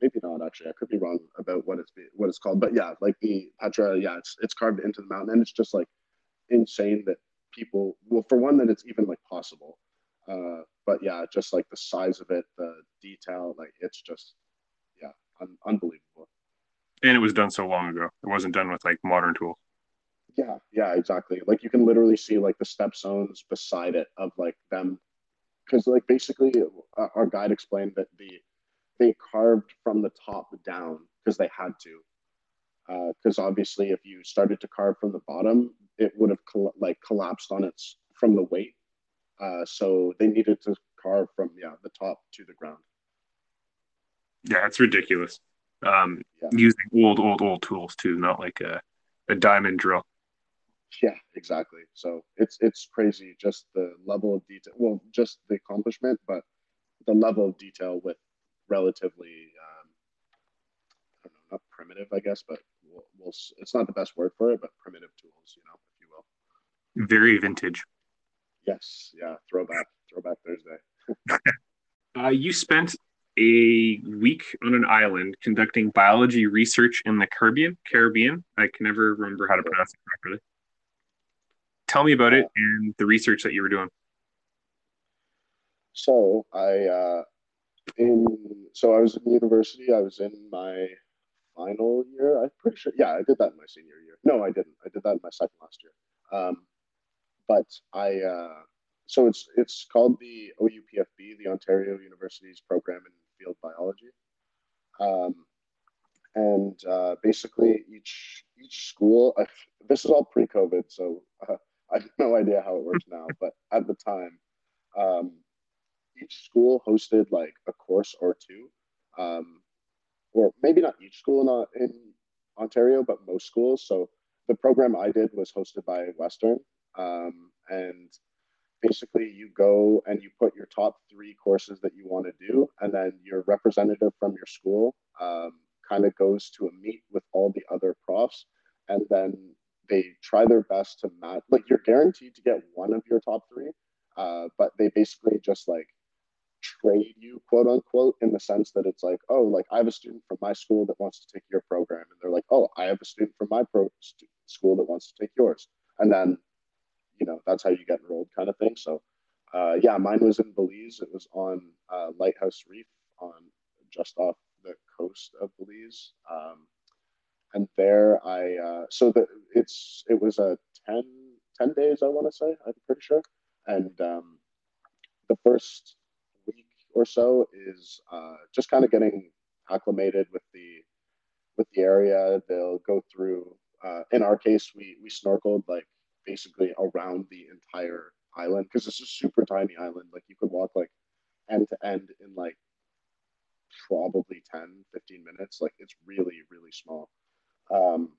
Maybe not actually. I could be wrong about what it's what it's called, but yeah, like the Petra, yeah, it's it's carved into the mountain, and it's just like insane that people well for one that it's even like possible. Uh but yeah just like the size of it the detail like it's just yeah un- unbelievable. And it was done so long ago. It wasn't done with like modern tools. Yeah yeah exactly. Like you can literally see like the step stepstones beside it of like them because like basically uh, our guide explained that the they carved from the top down because they had to because uh, obviously if you started to carve from the bottom it would have col- like collapsed on its from the weight. Uh, so they needed to carve from yeah the top to the ground. Yeah it's ridiculous. Um, yeah. using old old old tools too not like a, a diamond drill yeah exactly so it's it's crazy just the level of detail well just the accomplishment but the level of detail with relatively um, I don't know, not primitive, I guess, but we'll, we'll, it's not the best word for it, but primitive tools, you know, if you will. Very vintage. Yes, yeah, throwback, throwback Thursday. *laughs* uh, you spent a week on an island conducting biology research in the Caribbean. Caribbean. I can never remember how to pronounce it properly. Tell me about it and the research that you were doing. So I uh, in so I was in university. I was in my final year. I'm pretty sure. Yeah, I did that in my senior year. No, I didn't. I did that in my second last year. Um, but I uh, so it's it's called the OUPFB, the Ontario Universities program in field biology. Um, and uh, basically each each school I, this is all pre-covid so uh, i have no idea how it works now but at the time um, each school hosted like a course or two, um, or maybe not each school in, in Ontario, but most schools. So the program I did was hosted by Western, um, and basically you go and you put your top three courses that you want to do, and then your representative from your school um, kind of goes to a meet with all the other profs, and then they try their best to match. Like you're guaranteed to get one of your top three, uh, but they basically just like trade you, quote unquote, in the sense that it's like, oh, like I have a student from my school that wants to take your program, and they're like, oh, I have a student from my pro school that wants to take yours, and then, you know, that's how you get enrolled, kind of thing. So, uh, yeah, mine was in Belize. It was on uh, Lighthouse Reef, on just off the coast of Belize. Um, and there I uh, so that it's it was a 10, 10 days I want to say I'm pretty sure and um, the first week or so is uh, just kind of getting acclimated with the with the area. They'll go through. Uh, in our case, we we snorkeled like basically around the entire island because it's a super tiny island. Like you could walk like end to end in like probably 10 15 minutes like it's really really small um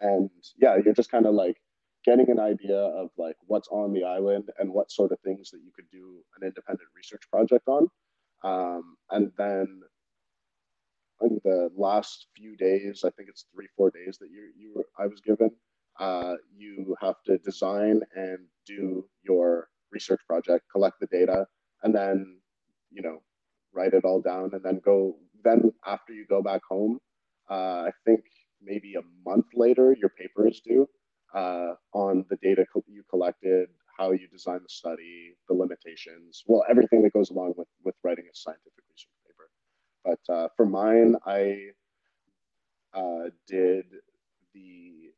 and yeah you're just kind of like getting an idea of like what's on the island and what sort of things that you could do an independent research project on. Um, and then the last few days, I think it's three, four days that you, you were, I was given, uh, you have to design and do your research project, collect the data, and then, you know, write it all down and then go, then after you go back home, uh, I think maybe a month later, your paper is due uh, on the data co- you collected, how you design the study, the limitations, well, everything that goes along with, with writing a scientific research paper. But uh, for mine, I uh, did the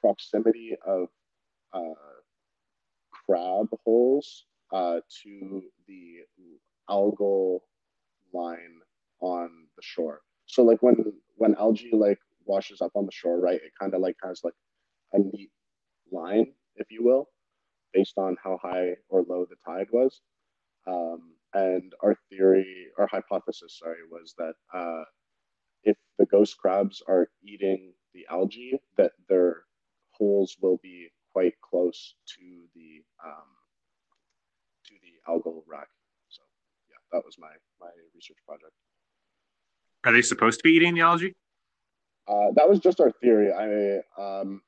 proximity of uh, crab holes uh, to the algal line on the shore. So like when when algae like washes up on the shore, right, it kind of like has like a neat line, if you will, based on how high or low the tide was. Um, and our theory, our hypothesis, sorry, was that uh, if the ghost crabs are eating the algae, that their holes will be quite close to the um, to the algal wrack. So yeah, that was my my research project. Are they supposed to be eating the algae? Uh, that was just our theory. I um,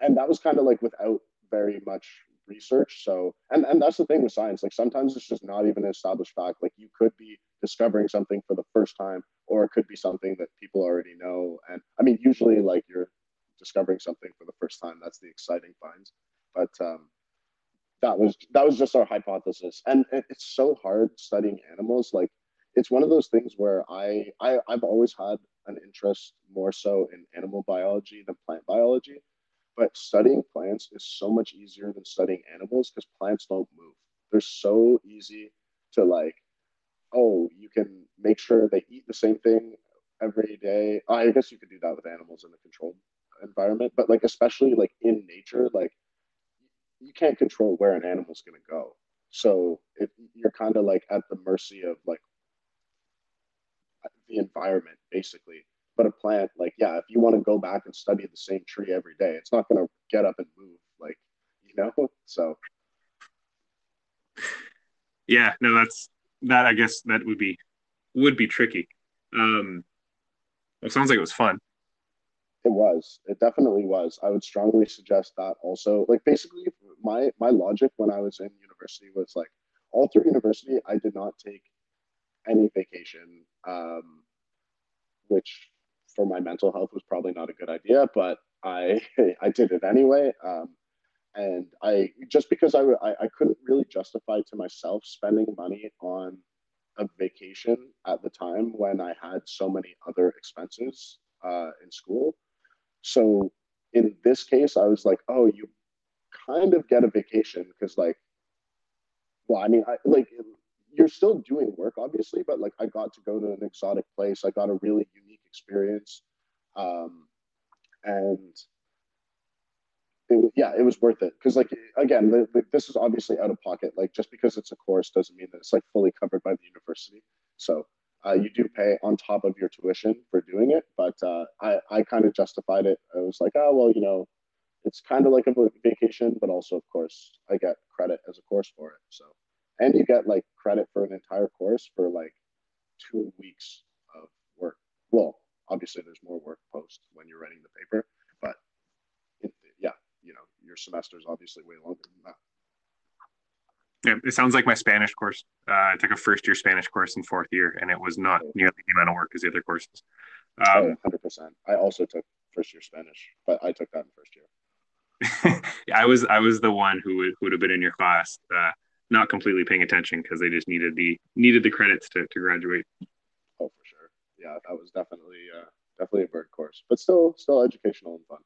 and that was kind of like without very much research. So, and and that's the thing with science. Like sometimes it's just not even an established fact. Like you could be discovering something for the first time, or it could be something that people already know. And I mean, usually like you're discovering something for the first time. That's the exciting finds. But um, that was that was just our hypothesis, and it's so hard studying animals. Like it's one of those things where I, I I've always had an interest more so in animal biology than plant biology but studying plants is so much easier than studying animals because plants don't move. They're so easy to like, oh, you can make sure they eat the same thing every day. I guess you could do that with animals in a controlled environment, but like especially like in nature, like you can't control where an animal's gonna go. So it, you're kind of like at the mercy of like the environment, basically. But a plant, like, yeah, if you want to go back and study the same tree every day, it's not going to get up and move, like, you know? *laughs* So. Yeah, no, that's that. I guess that would be would be tricky. Um, it sounds like it was fun. It was. It definitely was. I would strongly suggest that also. Like basically, my my logic when I was in university was like, all through university, I did not take any vacation, um, which for my mental health was probably not a good idea, but I *laughs* I did it anyway. Um, and I just because I, I, I couldn't really justify to myself spending money on a vacation at the time when I had so many other expenses uh, in school. So in this case, I was like, oh, you kind of get a vacation because like, well, I mean, I like you're still doing work obviously, but like I got to go to an exotic place. I got a really unique experience. Um, and it, yeah, it was worth it because, like, again, the, the, this is obviously out of pocket. Like, just because it's a course doesn't mean that it's like fully covered by the university. So uh, you do pay on top of your tuition for doing it, but uh, I I kind of justified it. I was like, oh well, you know, it's kind of like a vacation, but also, of course, I get credit as a course for it. So, and you get like credit for an entire course for like two weeks of work. Well, obviously there's more work post when you're writing the paper, but it, yeah, you know, your semester is obviously way longer than that. Yeah, it sounds like my Spanish course. Uh, I took a first year Spanish course in fourth year, and it was not oh. nearly the amount of work as the other courses. Um, oh, 100%. I also took first year Spanish, but I took that in first year. *laughs* I was I was the one who would, who would have been in your class, uh, not completely paying attention because they just needed the needed the credits to, to graduate Oh, for sure. yeah, that was definitely uh, definitely a bird course, but still still educational and fun.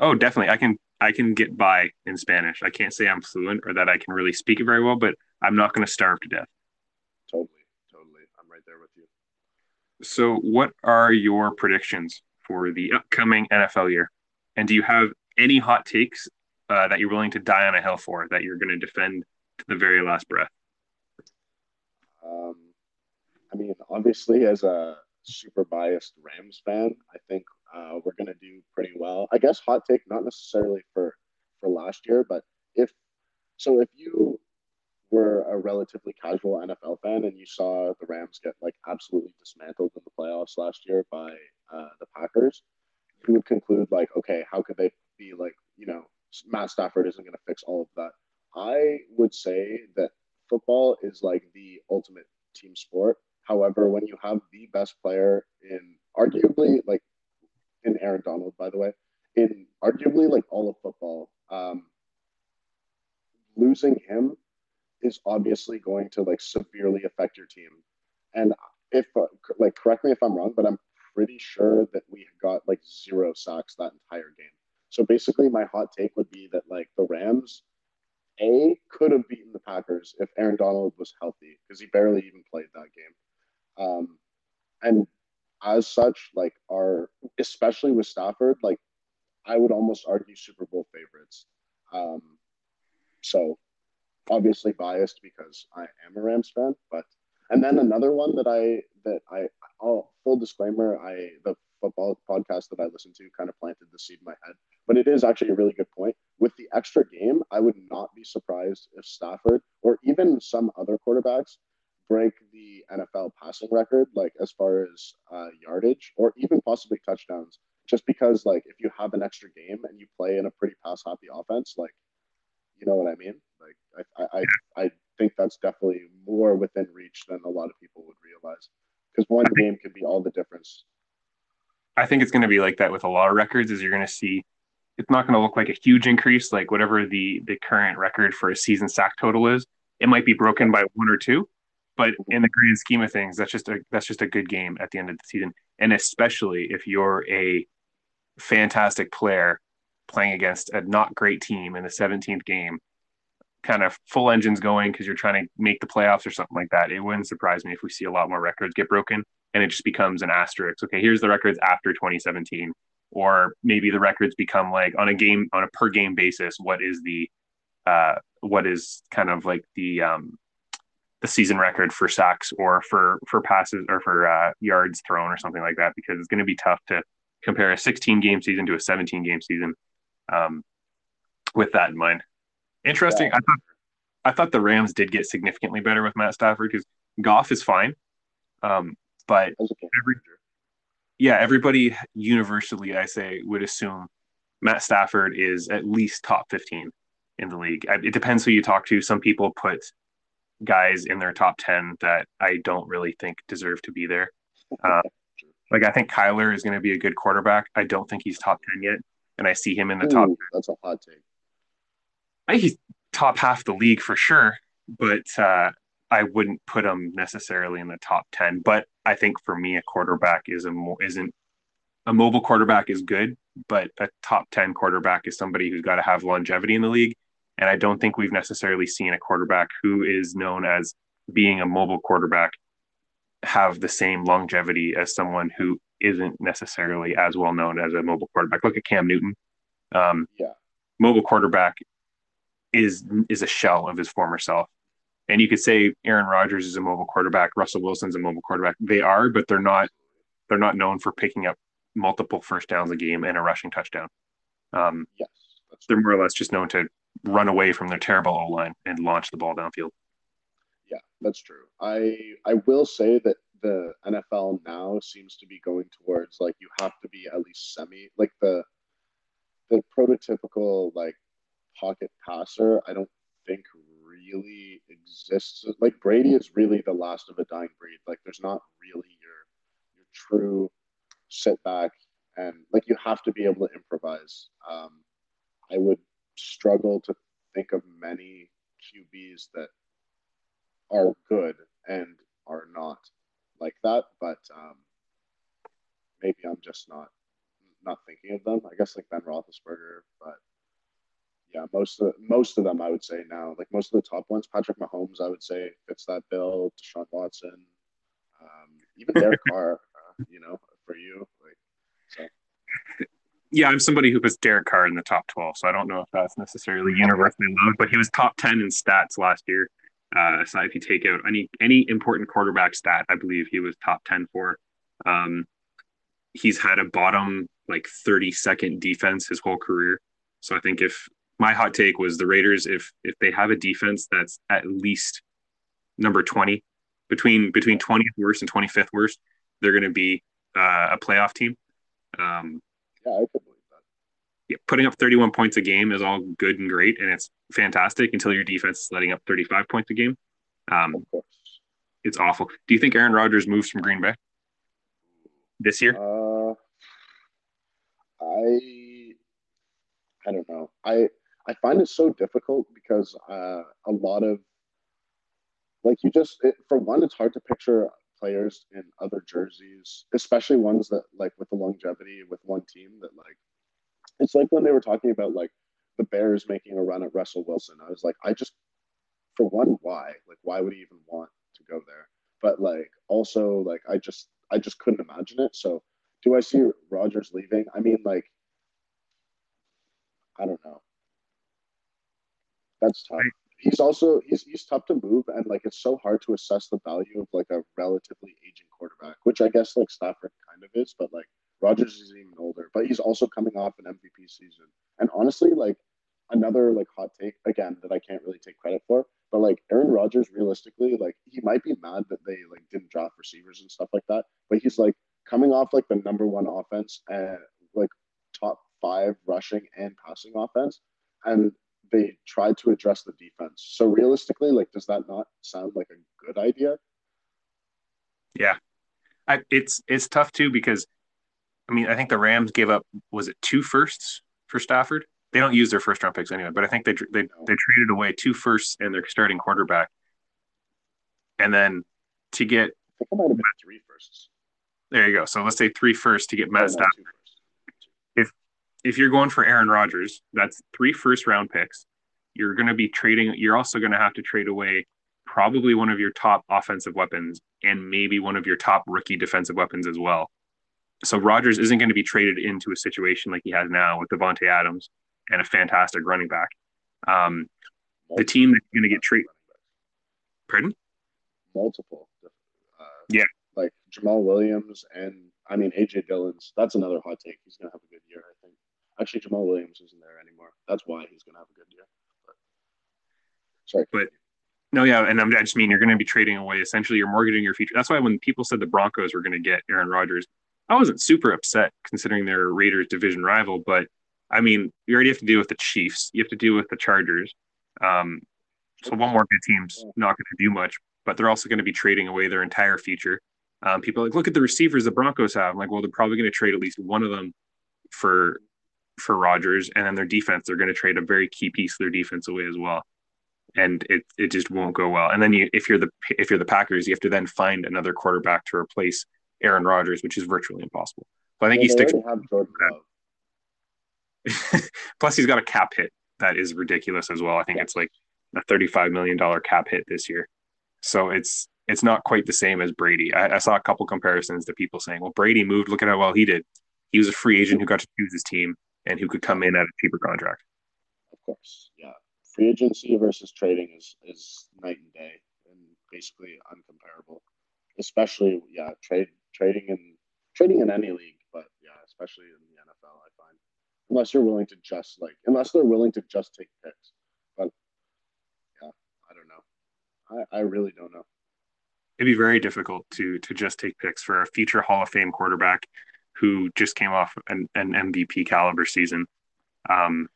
Oh, definitely. I can I can get by in Spanish. I can't say I'm fluent or that I can really speak it very well, but I'm not going to starve to death. Totally, totally. I'm right there with you. So, what are your predictions for the upcoming NFL year? And do you have any hot takes uh, that you're willing to die on a hill for that you're going to defend to the very last breath? Um, I mean, obviously, as a super biased Rams fan, I think uh, we're going to do pretty well. I guess hot take, not necessarily for for last year, but if so, if you were a relatively casual NFL fan and you saw the Rams get like absolutely dismantled in the playoffs last year by uh, the Packers, you would conclude like, okay, how could they be like, you know, Matt Stafford isn't going to fix all of that. I would say that football is like the ultimate team sport However, when you have the best player in arguably like in Aaron Donald, by the way, in arguably like all of football, um, losing him is obviously going to like severely affect your team. And if uh, like correct me if I'm wrong, but I'm pretty sure that we got like zero sacks that entire game. So basically, my hot take would be that like the Rams, a could have beaten the Packers if Aaron Donald was healthy because he barely even played that game. Um, and as such, like our especially with Stafford, like I would almost argue Super Bowl favorites. Um, so obviously biased because I am a Rams fan, but and then another one that I that I oh full disclaimer, I the football podcast that I listened to kind of planted the seed in my head. But it is actually a really good point. With the extra game, I would not be surprised if Stafford or even some other quarterbacks break the NFL passing record, like as far as uh, yardage or even possibly touchdowns. Just because, like, if you have an extra game and you play in a pretty pass happy offense, like You know what I mean? Like I I I think that's definitely more within reach than a lot of people would realize. Because one game can be all the difference. I think it's going to be like that with a lot of records. Is you're going to see, it's not going to look like a huge increase, like whatever the the current record for a season sack total is. It might be broken by one or two, but in the grand scheme of things, that's just a that's just a good game at the end of the season. And especially if you're a fantastic player playing against a not great team in the 17th game, kind of full engines going because you're trying to make the playoffs or something like that. It wouldn't surprise me if we see a lot more records get broken and it just becomes an asterisk. Okay, here's the records after 2017, or maybe the records become like on a game on a per game basis. What is the uh, what is kind of like the um, the season record for sacks or for for passes or for uh, yards thrown or something like that because it's going to be tough to compare a 16 game season to a 17 game season um, with that in mind. Interesting. Yeah. I thought I thought the Rams did get significantly better with Matt Stafford because Goff is fine, um, but every, yeah, everybody universally, I say, would assume Matt Stafford is at least top 15 in the league. It depends who you talk to. Some people put guys in their top 10 that I don't really think deserve to be there. *laughs* Uh, like I think Kyler is going to be a good quarterback. I don't think he's top 10 yet. And I see him in the Ooh, top. That's a hot take. I think he's top half the league for sure, but uh, I wouldn't put him necessarily in the top 10. But I think for me, a quarterback is a mo- isn't a mobile quarterback is good, but a top 10 quarterback is somebody who's got to have longevity in the league. And I don't think we've necessarily seen a quarterback who is known as being a mobile quarterback have the same longevity as someone who isn't necessarily as well known as a mobile quarterback. Look at Cam Newton. Um, yeah. Mobile quarterback is is a shell of his former self. And you could say Aaron Rodgers is a mobile quarterback, Russell Wilson's a mobile quarterback. They are, but they're not they're not known for picking up multiple first downs a game and a rushing touchdown. Um, yes, they're more or less just known to run away from their terrible O line and launch the ball downfield. Yeah, that's true. I I will say that the NFL now seems to be going towards like you have to be at least semi like the the prototypical like pocket passer, I don't think really exists. Like Brady is really the last of a dying breed. Like there's not really your your true sit back and like you have to be able to improvise. Um, I would struggle to think of many QBs that are good and are not like that, but um, maybe I'm just not not thinking of them. I guess like Ben Roethlisberger, but yeah, most of most of them I would say now, like most of the top ones, Patrick Mahomes, I would say fits that bill. Deshaun Watson, um, even Derek *laughs* Carr, uh, you know, for you, like so. Yeah, I'm somebody who puts Derek Carr in the top 12, so I don't know if that's necessarily universally loved, but he was top 10 in stats last year. Uh, so if you take out any any important quarterback stat, I believe he was top 10 for. Um, he's had a bottom like 30 second defense his whole career. So I think if my hot take was the Raiders if if they have a defense that's at least number 20 between between 20th worst and 25th worst they're going to be uh, a playoff team. Um, yeah I could believe that. yeah, putting up 31 points a game is all good and great and it's fantastic until your defense is letting up 35 points a game. Um, it's awful. Do you think Aaron Rodgers moves from Green Bay this year? Uh, I I don't know. I I find it so difficult because uh, a lot of like you just it, for one, it's hard to picture players in other jerseys, especially ones that like with the longevity with one team that like it's like when they were talking about like the Bears making a run at Russell Wilson. I was like, I just for one, why? Like, why would he even want to go there? But like also like I just I just couldn't imagine it. So do I see Rodgers leaving? I mean, like I don't know that's tough. He's also he's he's tough to move, and like it's so hard to assess the value of like a relatively aging quarterback, which I guess like Stafford kind of is, but like Rodgers is even older, but he's also coming off an MVP season. And honestly, like another like hot take again that I can't really take credit for, but like Aaron Rodgers, realistically, like he might be mad that they like didn't draft receivers and stuff like that, but he's like coming off like the number one offense and like top five rushing and passing offense, and they tried to address the defense. So realistically, like, does that not sound like a good idea? Yeah, I, it's it's tough too because, I mean, I think the Rams gave up was it two firsts for Stafford? They don't use their first round picks anyway, but I think they they no. they traded away two firsts and their starting quarterback, and then to get I think it might have been three firsts. There you go. So let's say three firsts to get Matt Stafford. If you're going for Aaron Rodgers, that's three first round picks. You're going to be trading. You're also going to have to trade away probably one of your top offensive weapons and maybe one of your top rookie defensive weapons as well. So Rodgers isn't going to be traded into a situation like he has now with Davante Adams and a fantastic running back. Um, the team that's going to get traded. Pardon? Multiple. Uh, yeah. Like Jamaal Williams and I mean AJ Dillon's. That's another hot take. He's going to have a good year. Actually, Jamaal Williams isn't there anymore. That's why he's going to have a good year. But, sorry. But no, yeah, and I'm, I just mean you're going to be trading away. Essentially, you're mortgaging your future. That's why when people said the Broncos were going to get Aaron Rodgers, I wasn't super upset considering they're Raiders division rival. But I mean, you already have to deal with the Chiefs. You have to deal with the Chargers. Um, so one more good team's not going to do much, but they're also going to be trading away their entire future. Um, people like, look at the receivers the Broncos have. I'm like, well, they're probably going to trade at least one of them for for Rodgers, and then their defense, they're going to trade a very key piece of their defense away as well and it it just won't go well. And then you, if you're the if you're the Packers, you have to then find another quarterback to replace Aaron Rodgers, which is virtually impossible. So I think well, he sticks. *laughs* Plus, he's got a cap hit that is ridiculous as well. I think yeah. it's like a thirty-five million dollar cap hit this year. So it's it's not quite the same as Brady. I, I, saw a couple comparisons to people saying, "Well, Brady moved. Look at how well he did. He was a free agent who got to choose his team and who could come in at a cheaper contract." Of course, yeah free agency versus trading is is night and day and basically uncomparable. Especially yeah, trade trading in trading in any league, but yeah, especially in the NFL, I find unless you're willing to just like unless they're willing to just take picks. But yeah, I don't know. I, I really don't know. It'd be very difficult to to just take picks for a future Hall of Fame quarterback who just came off an, an MVP caliber season. Um,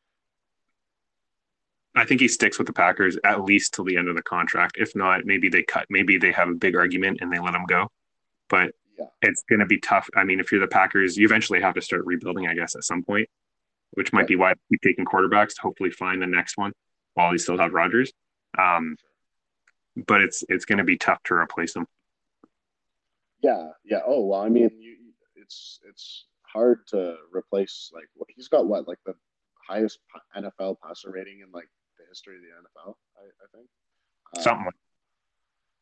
I think he sticks with the Packers at least till the end of the contract. If not, maybe they cut. Maybe they have a big argument and they let him go. But yeah. it's going to be tough. I mean, if you're the Packers, you eventually have to start rebuilding, I guess, at some point, which might be why we taking quarterbacks to hopefully find the next one while you still have Rodgers. Um, but it's it's going to be tough to replace him. Yeah, yeah. Oh well, I mean, you, it's it's hard to replace like what he's got what like the highest NFL passer rating in like the history of the NFL. I, I think um, something. Like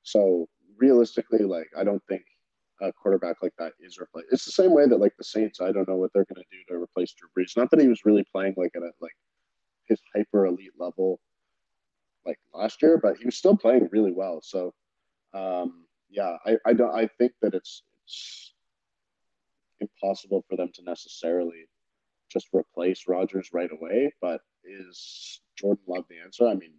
so realistically, like I don't think a quarterback like that is replaced. It's the same way that like the Saints. I don't know what they're going to do to replace Drew Brees. Not that he was really playing like at a like his hyper elite level like last year, but he was still playing really well. So um, yeah, I, I don't I think that it's it's impossible for them to necessarily just replace Rodgers right away. But is Jordan Love the answer? I mean,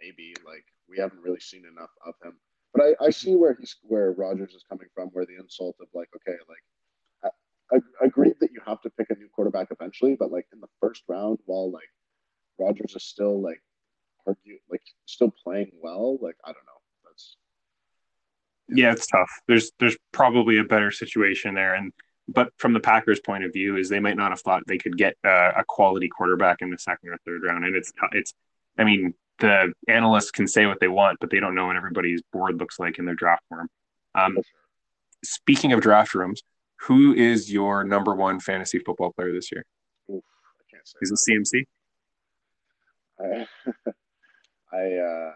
maybe like we haven't really seen enough of him. But I, I see where he's where Rodgers is coming from, where the insult of like, okay, like I, I agree that you have to pick a new quarterback eventually, but like in the first round, while like Rodgers is still like argue like still playing well, like I don't know. That's yeah, it's tough. There's there's probably a better situation there, and but from the Packers' point of view, is they might not have thought they could get uh, a quality quarterback in the second or third round, and it's it's. I mean, the analysts can say what they want, but they don't know what everybody's board looks like in their draft room. Um, speaking of draft rooms, who is your number one fantasy football player this year? Oof, I can't say. Is it CMC? *laughs* I, I uh,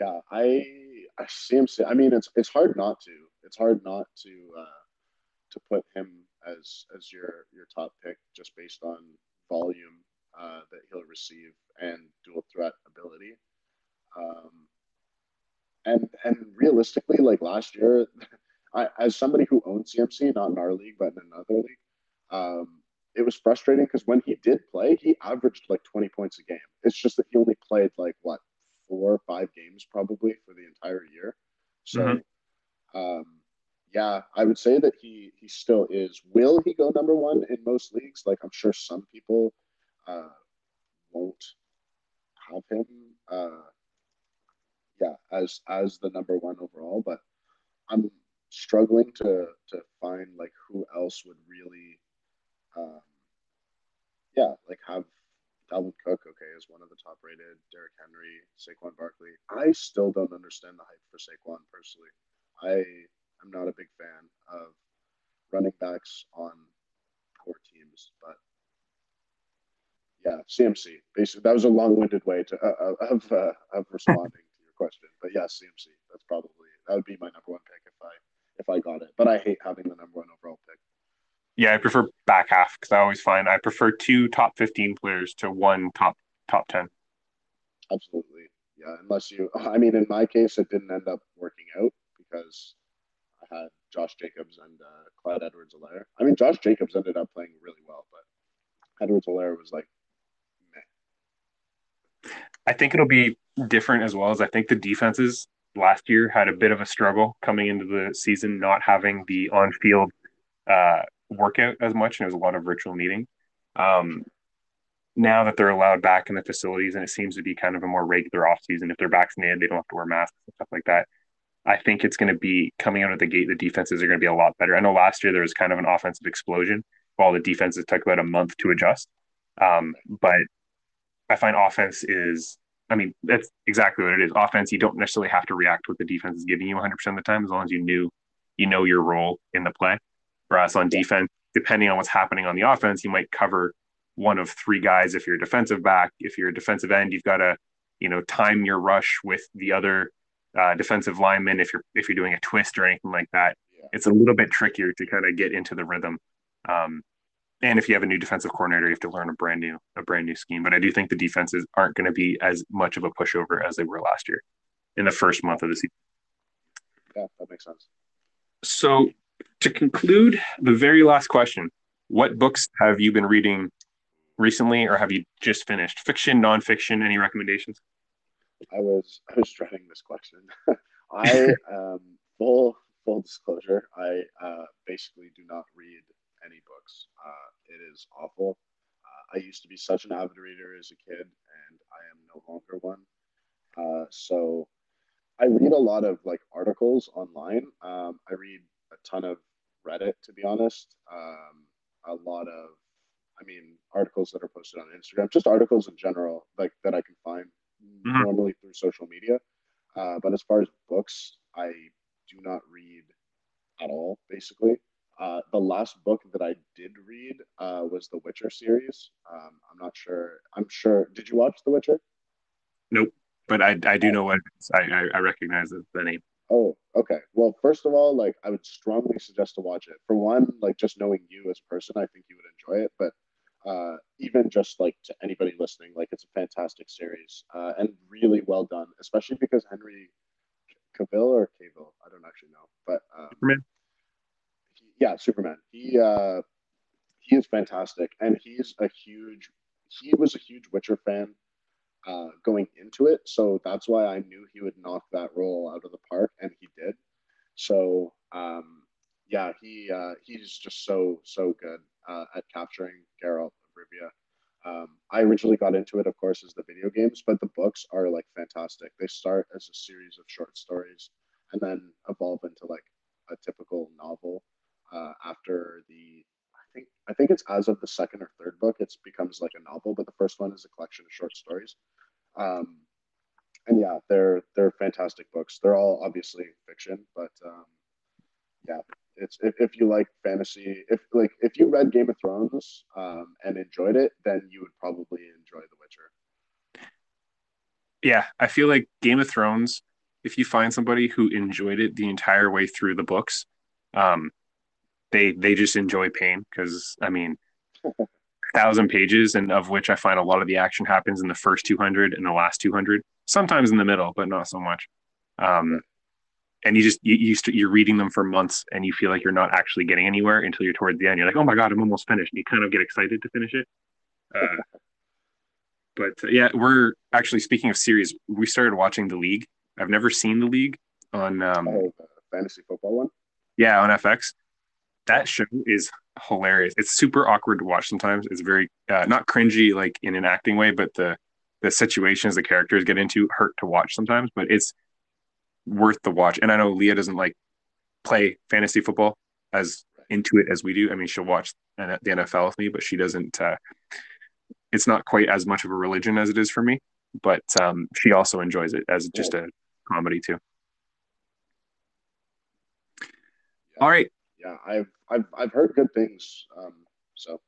yeah, I, I CMC. I mean, it's it's hard not to. It's hard not to. Uh, to put him as as your your top pick just based on volume uh, that he'll receive and dual threat ability. Um, and and realistically, like last year, *laughs* I, as somebody who owns CMC, not in our league but in another league, um, it was frustrating because when he did play, he averaged like 20 points a game. It's just that he only played like what four or five games probably for the entire year. So, mm-hmm. um, yeah, I would say that he he still is. Will he go number one in most leagues? Like I'm sure some people uh, won't have him. Uh, yeah, as as the number one overall, but I'm struggling to to find like who else would really, um, yeah, like have Dalvin Cook, okay, is one of the top rated. Derrick Henry, Saquon Barkley. I still don't understand the hype for Saquon personally. I am not a big fan of running backs on poor teams, but yeah, CMC. Basically, that was a long-winded way to uh, uh of uh, of *laughs* responding to your question. But yeah, CMC. That's probably that would be my number one pick if I if I got it. But I hate having the number one overall pick. Yeah, I prefer back half because I always find I prefer two top fifteen players to one top top ten. Absolutely, yeah. Unless you, I mean, in my case, it didn't end up working out because I had Josh Jacobs and uh, Clyde Edwards-Helaire. I mean, Josh Jacobs ended up playing really well, but Edwards-Helaire was like, meh. I think it'll be different as well as I think the defenses last year had a bit of a struggle coming into the season, not having the on-field uh, workout as much, and it was a lot of virtual meeting. Um, now that they're allowed back in the facilities, and it seems to be kind of a more regular off season. If they're vaccinated, they don't have to wear masks and stuff like that. I think it's going to be coming out of the gate. The defenses are going to be a lot better. I know last year there was kind of an offensive explosion, while the defenses took about a month to adjust. Um, but I find offense is, I mean, that's exactly what it is. Offense, you don't necessarily have to react what the defense is giving you 100% of the time, as long as you knew, you know your role in the play. Whereas on defense, depending on what's happening on the offense, you might cover one of three guys if you're a defensive back. If you're a defensive end, you've got to, you know, time your rush with the other uh, defensive lineman. If you're if you're doing a twist or anything like that, yeah. it's a little bit trickier to kind of get into the rhythm. Um, and if you have a new defensive coordinator, you have to learn a brand new a brand new scheme. But I do think the defenses aren't going to be as much of a pushover as they were last year in the first month of the season. Yeah, that makes sense. So to conclude, the very last question: What books have you been reading recently, or have you just finished? Fiction, nonfiction? Any recommendations? I was I was dreading this question. *laughs* I um, full full disclosure, I uh, basically do not read any books. Uh, it is awful. Uh, I used to be such an avid reader as a kid, and I am no longer one. Uh, so I read a lot of like articles online. Um, I read a ton of Reddit, to be honest. Um, a lot of, I mean, articles that are posted on Instagram, just articles in general, like that I can find mm-hmm. normally through social media. Uh, but as far as books, I do not read at all, basically. Uh, the last book that I did read uh, was the Witcher series. Um, I'm not sure. I'm sure. Did you watch The Witcher? Nope. But I, I do know what I, I, I recognize the name. Oh, okay. Well, first of all, like I would strongly suggest to watch it. For one, like just knowing you as a person, I think you would enjoy it. But uh, even just like to anybody listening, like it's a fantastic series uh, and really well done, especially because Henry Cavill or Cavill, I don't actually know, but um, Superman. He, yeah, Superman. He uh, he is fantastic, and he's a huge. He was a huge Witcher fan uh, going into it, so that's why I knew he would knock that role out of the park, and he did. So um, yeah, he uh, he's just so so good uh, at capturing Geralt of Rivia. Um, I originally got into it, of course, as the video games, but the books are like fantastic. They start as a series of short stories and then evolve into like a typical novel. Uh, after the, I think I think it's as of the second or third book, it becomes like a novel, but the first one is a collection of short stories. Um, and yeah, they're they're fantastic books. They're all obviously fiction, but um, yeah, it's if, if you like fantasy, if like if you read Game of Thrones um, and enjoyed it, then you would probably enjoy The Witcher. Yeah, I feel like Game of Thrones. If you find somebody who enjoyed it the entire way through the books, um, they they just enjoy pain because I mean, *laughs* thousand pages, and of which I find a lot of the action happens in the first two hundred and the last two hundred. Sometimes in the middle, but not so much. Um, and you just you, you st- you're reading them for months and you feel like you're not actually getting anywhere until you're towards the end you're like oh my god i'm almost finished and you kind of get excited to finish it uh, *laughs* but uh, yeah we're actually speaking of series we started watching the league i've never seen the league on um, oh, fantasy football one yeah on fx that show is hilarious. It's super awkward to watch sometimes. It's very uh, not cringy like in an acting way, but the the situations the characters get into hurt to watch sometimes. But it's worth the watch. And I know Leah doesn't like play fantasy football as into it as we do. I mean, she'll watch the NFL with me, but she doesn't. Uh, it's not quite as much of a religion as it is for me. But um, she also enjoys it as just a comedy too. Yeah. All right. Yeah, I've I've I've heard good things. Um, so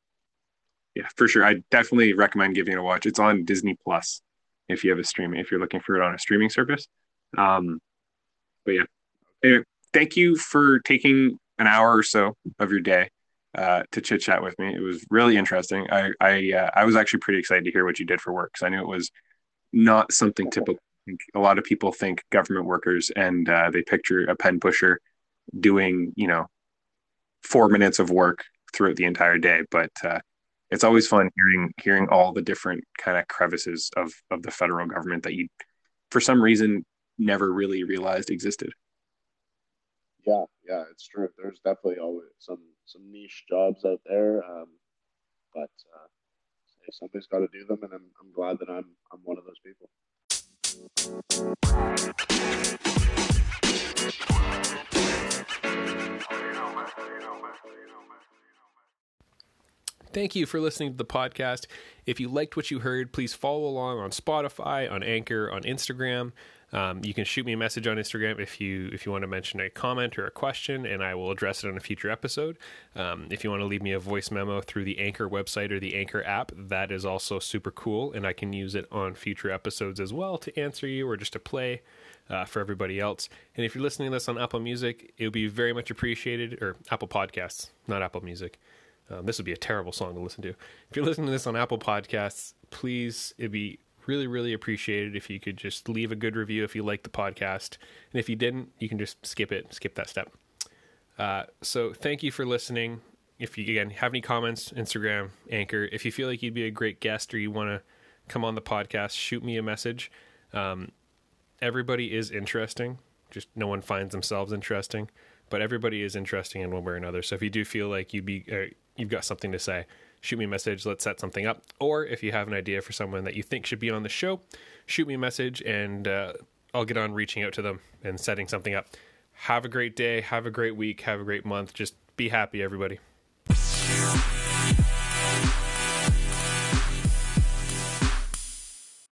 yeah, for sure. I definitely recommend giving it a watch. It's on Disney Plus if you have a stream. if you're looking for it on a streaming service. Um, but yeah, anyway, thank you for taking an hour or so of your day uh, to chit chat with me. It was really interesting. I I uh, I was actually pretty excited to hear what you did for work because I knew it was not something typical. A lot of people think government workers and uh, they picture a pen pusher doing you know four minutes of work throughout the entire day, but uh, it's always fun hearing hearing all the different kind of crevices of of the federal government that you for some reason never really realized existed yeah yeah it's true there's definitely always some some niche jobs out there um, but uh, somebody's got to do them and I'm, I'm glad that i'm i'm one of those people Thank you for listening to the podcast. If you liked what you heard, please follow along on Spotify, on Anchor, on Instagram. Um, you can shoot me a message on Instagram if you if you want to mention a comment or a question, and I will address it on a future episode. Um, if you want to leave me a voice memo through the Anchor website or the Anchor app, that is also super cool, and I can use it on future episodes as well to answer you or just to play uh, for everybody else. And if you're listening to this on Apple Music, it would be very much appreciated, or Apple Podcasts, not Apple Music. Um, this would be a terrible song to listen to. If you're listening to this on Apple Podcasts, please, it'd be really, really appreciate it if you could just leave a good review if you like the podcast. And if you didn't, you can just skip it, skip that step. Uh, so thank you for listening. If you again have any comments, Instagram, Anchor. If you feel like you'd be a great guest or you want to come on the podcast, shoot me a message. Um, everybody is interesting. Just no one finds themselves interesting, but everybody is interesting in one way or another. So if you do feel like you'd be uh, you've got something to say, shoot me a message. Let's set something up. Or if you have an idea for someone that you think should be on the show, shoot me a message and uh, I'll get on reaching out to them and setting something up. Have a great day. Have a great week. Have a great month. Just be happy, everybody.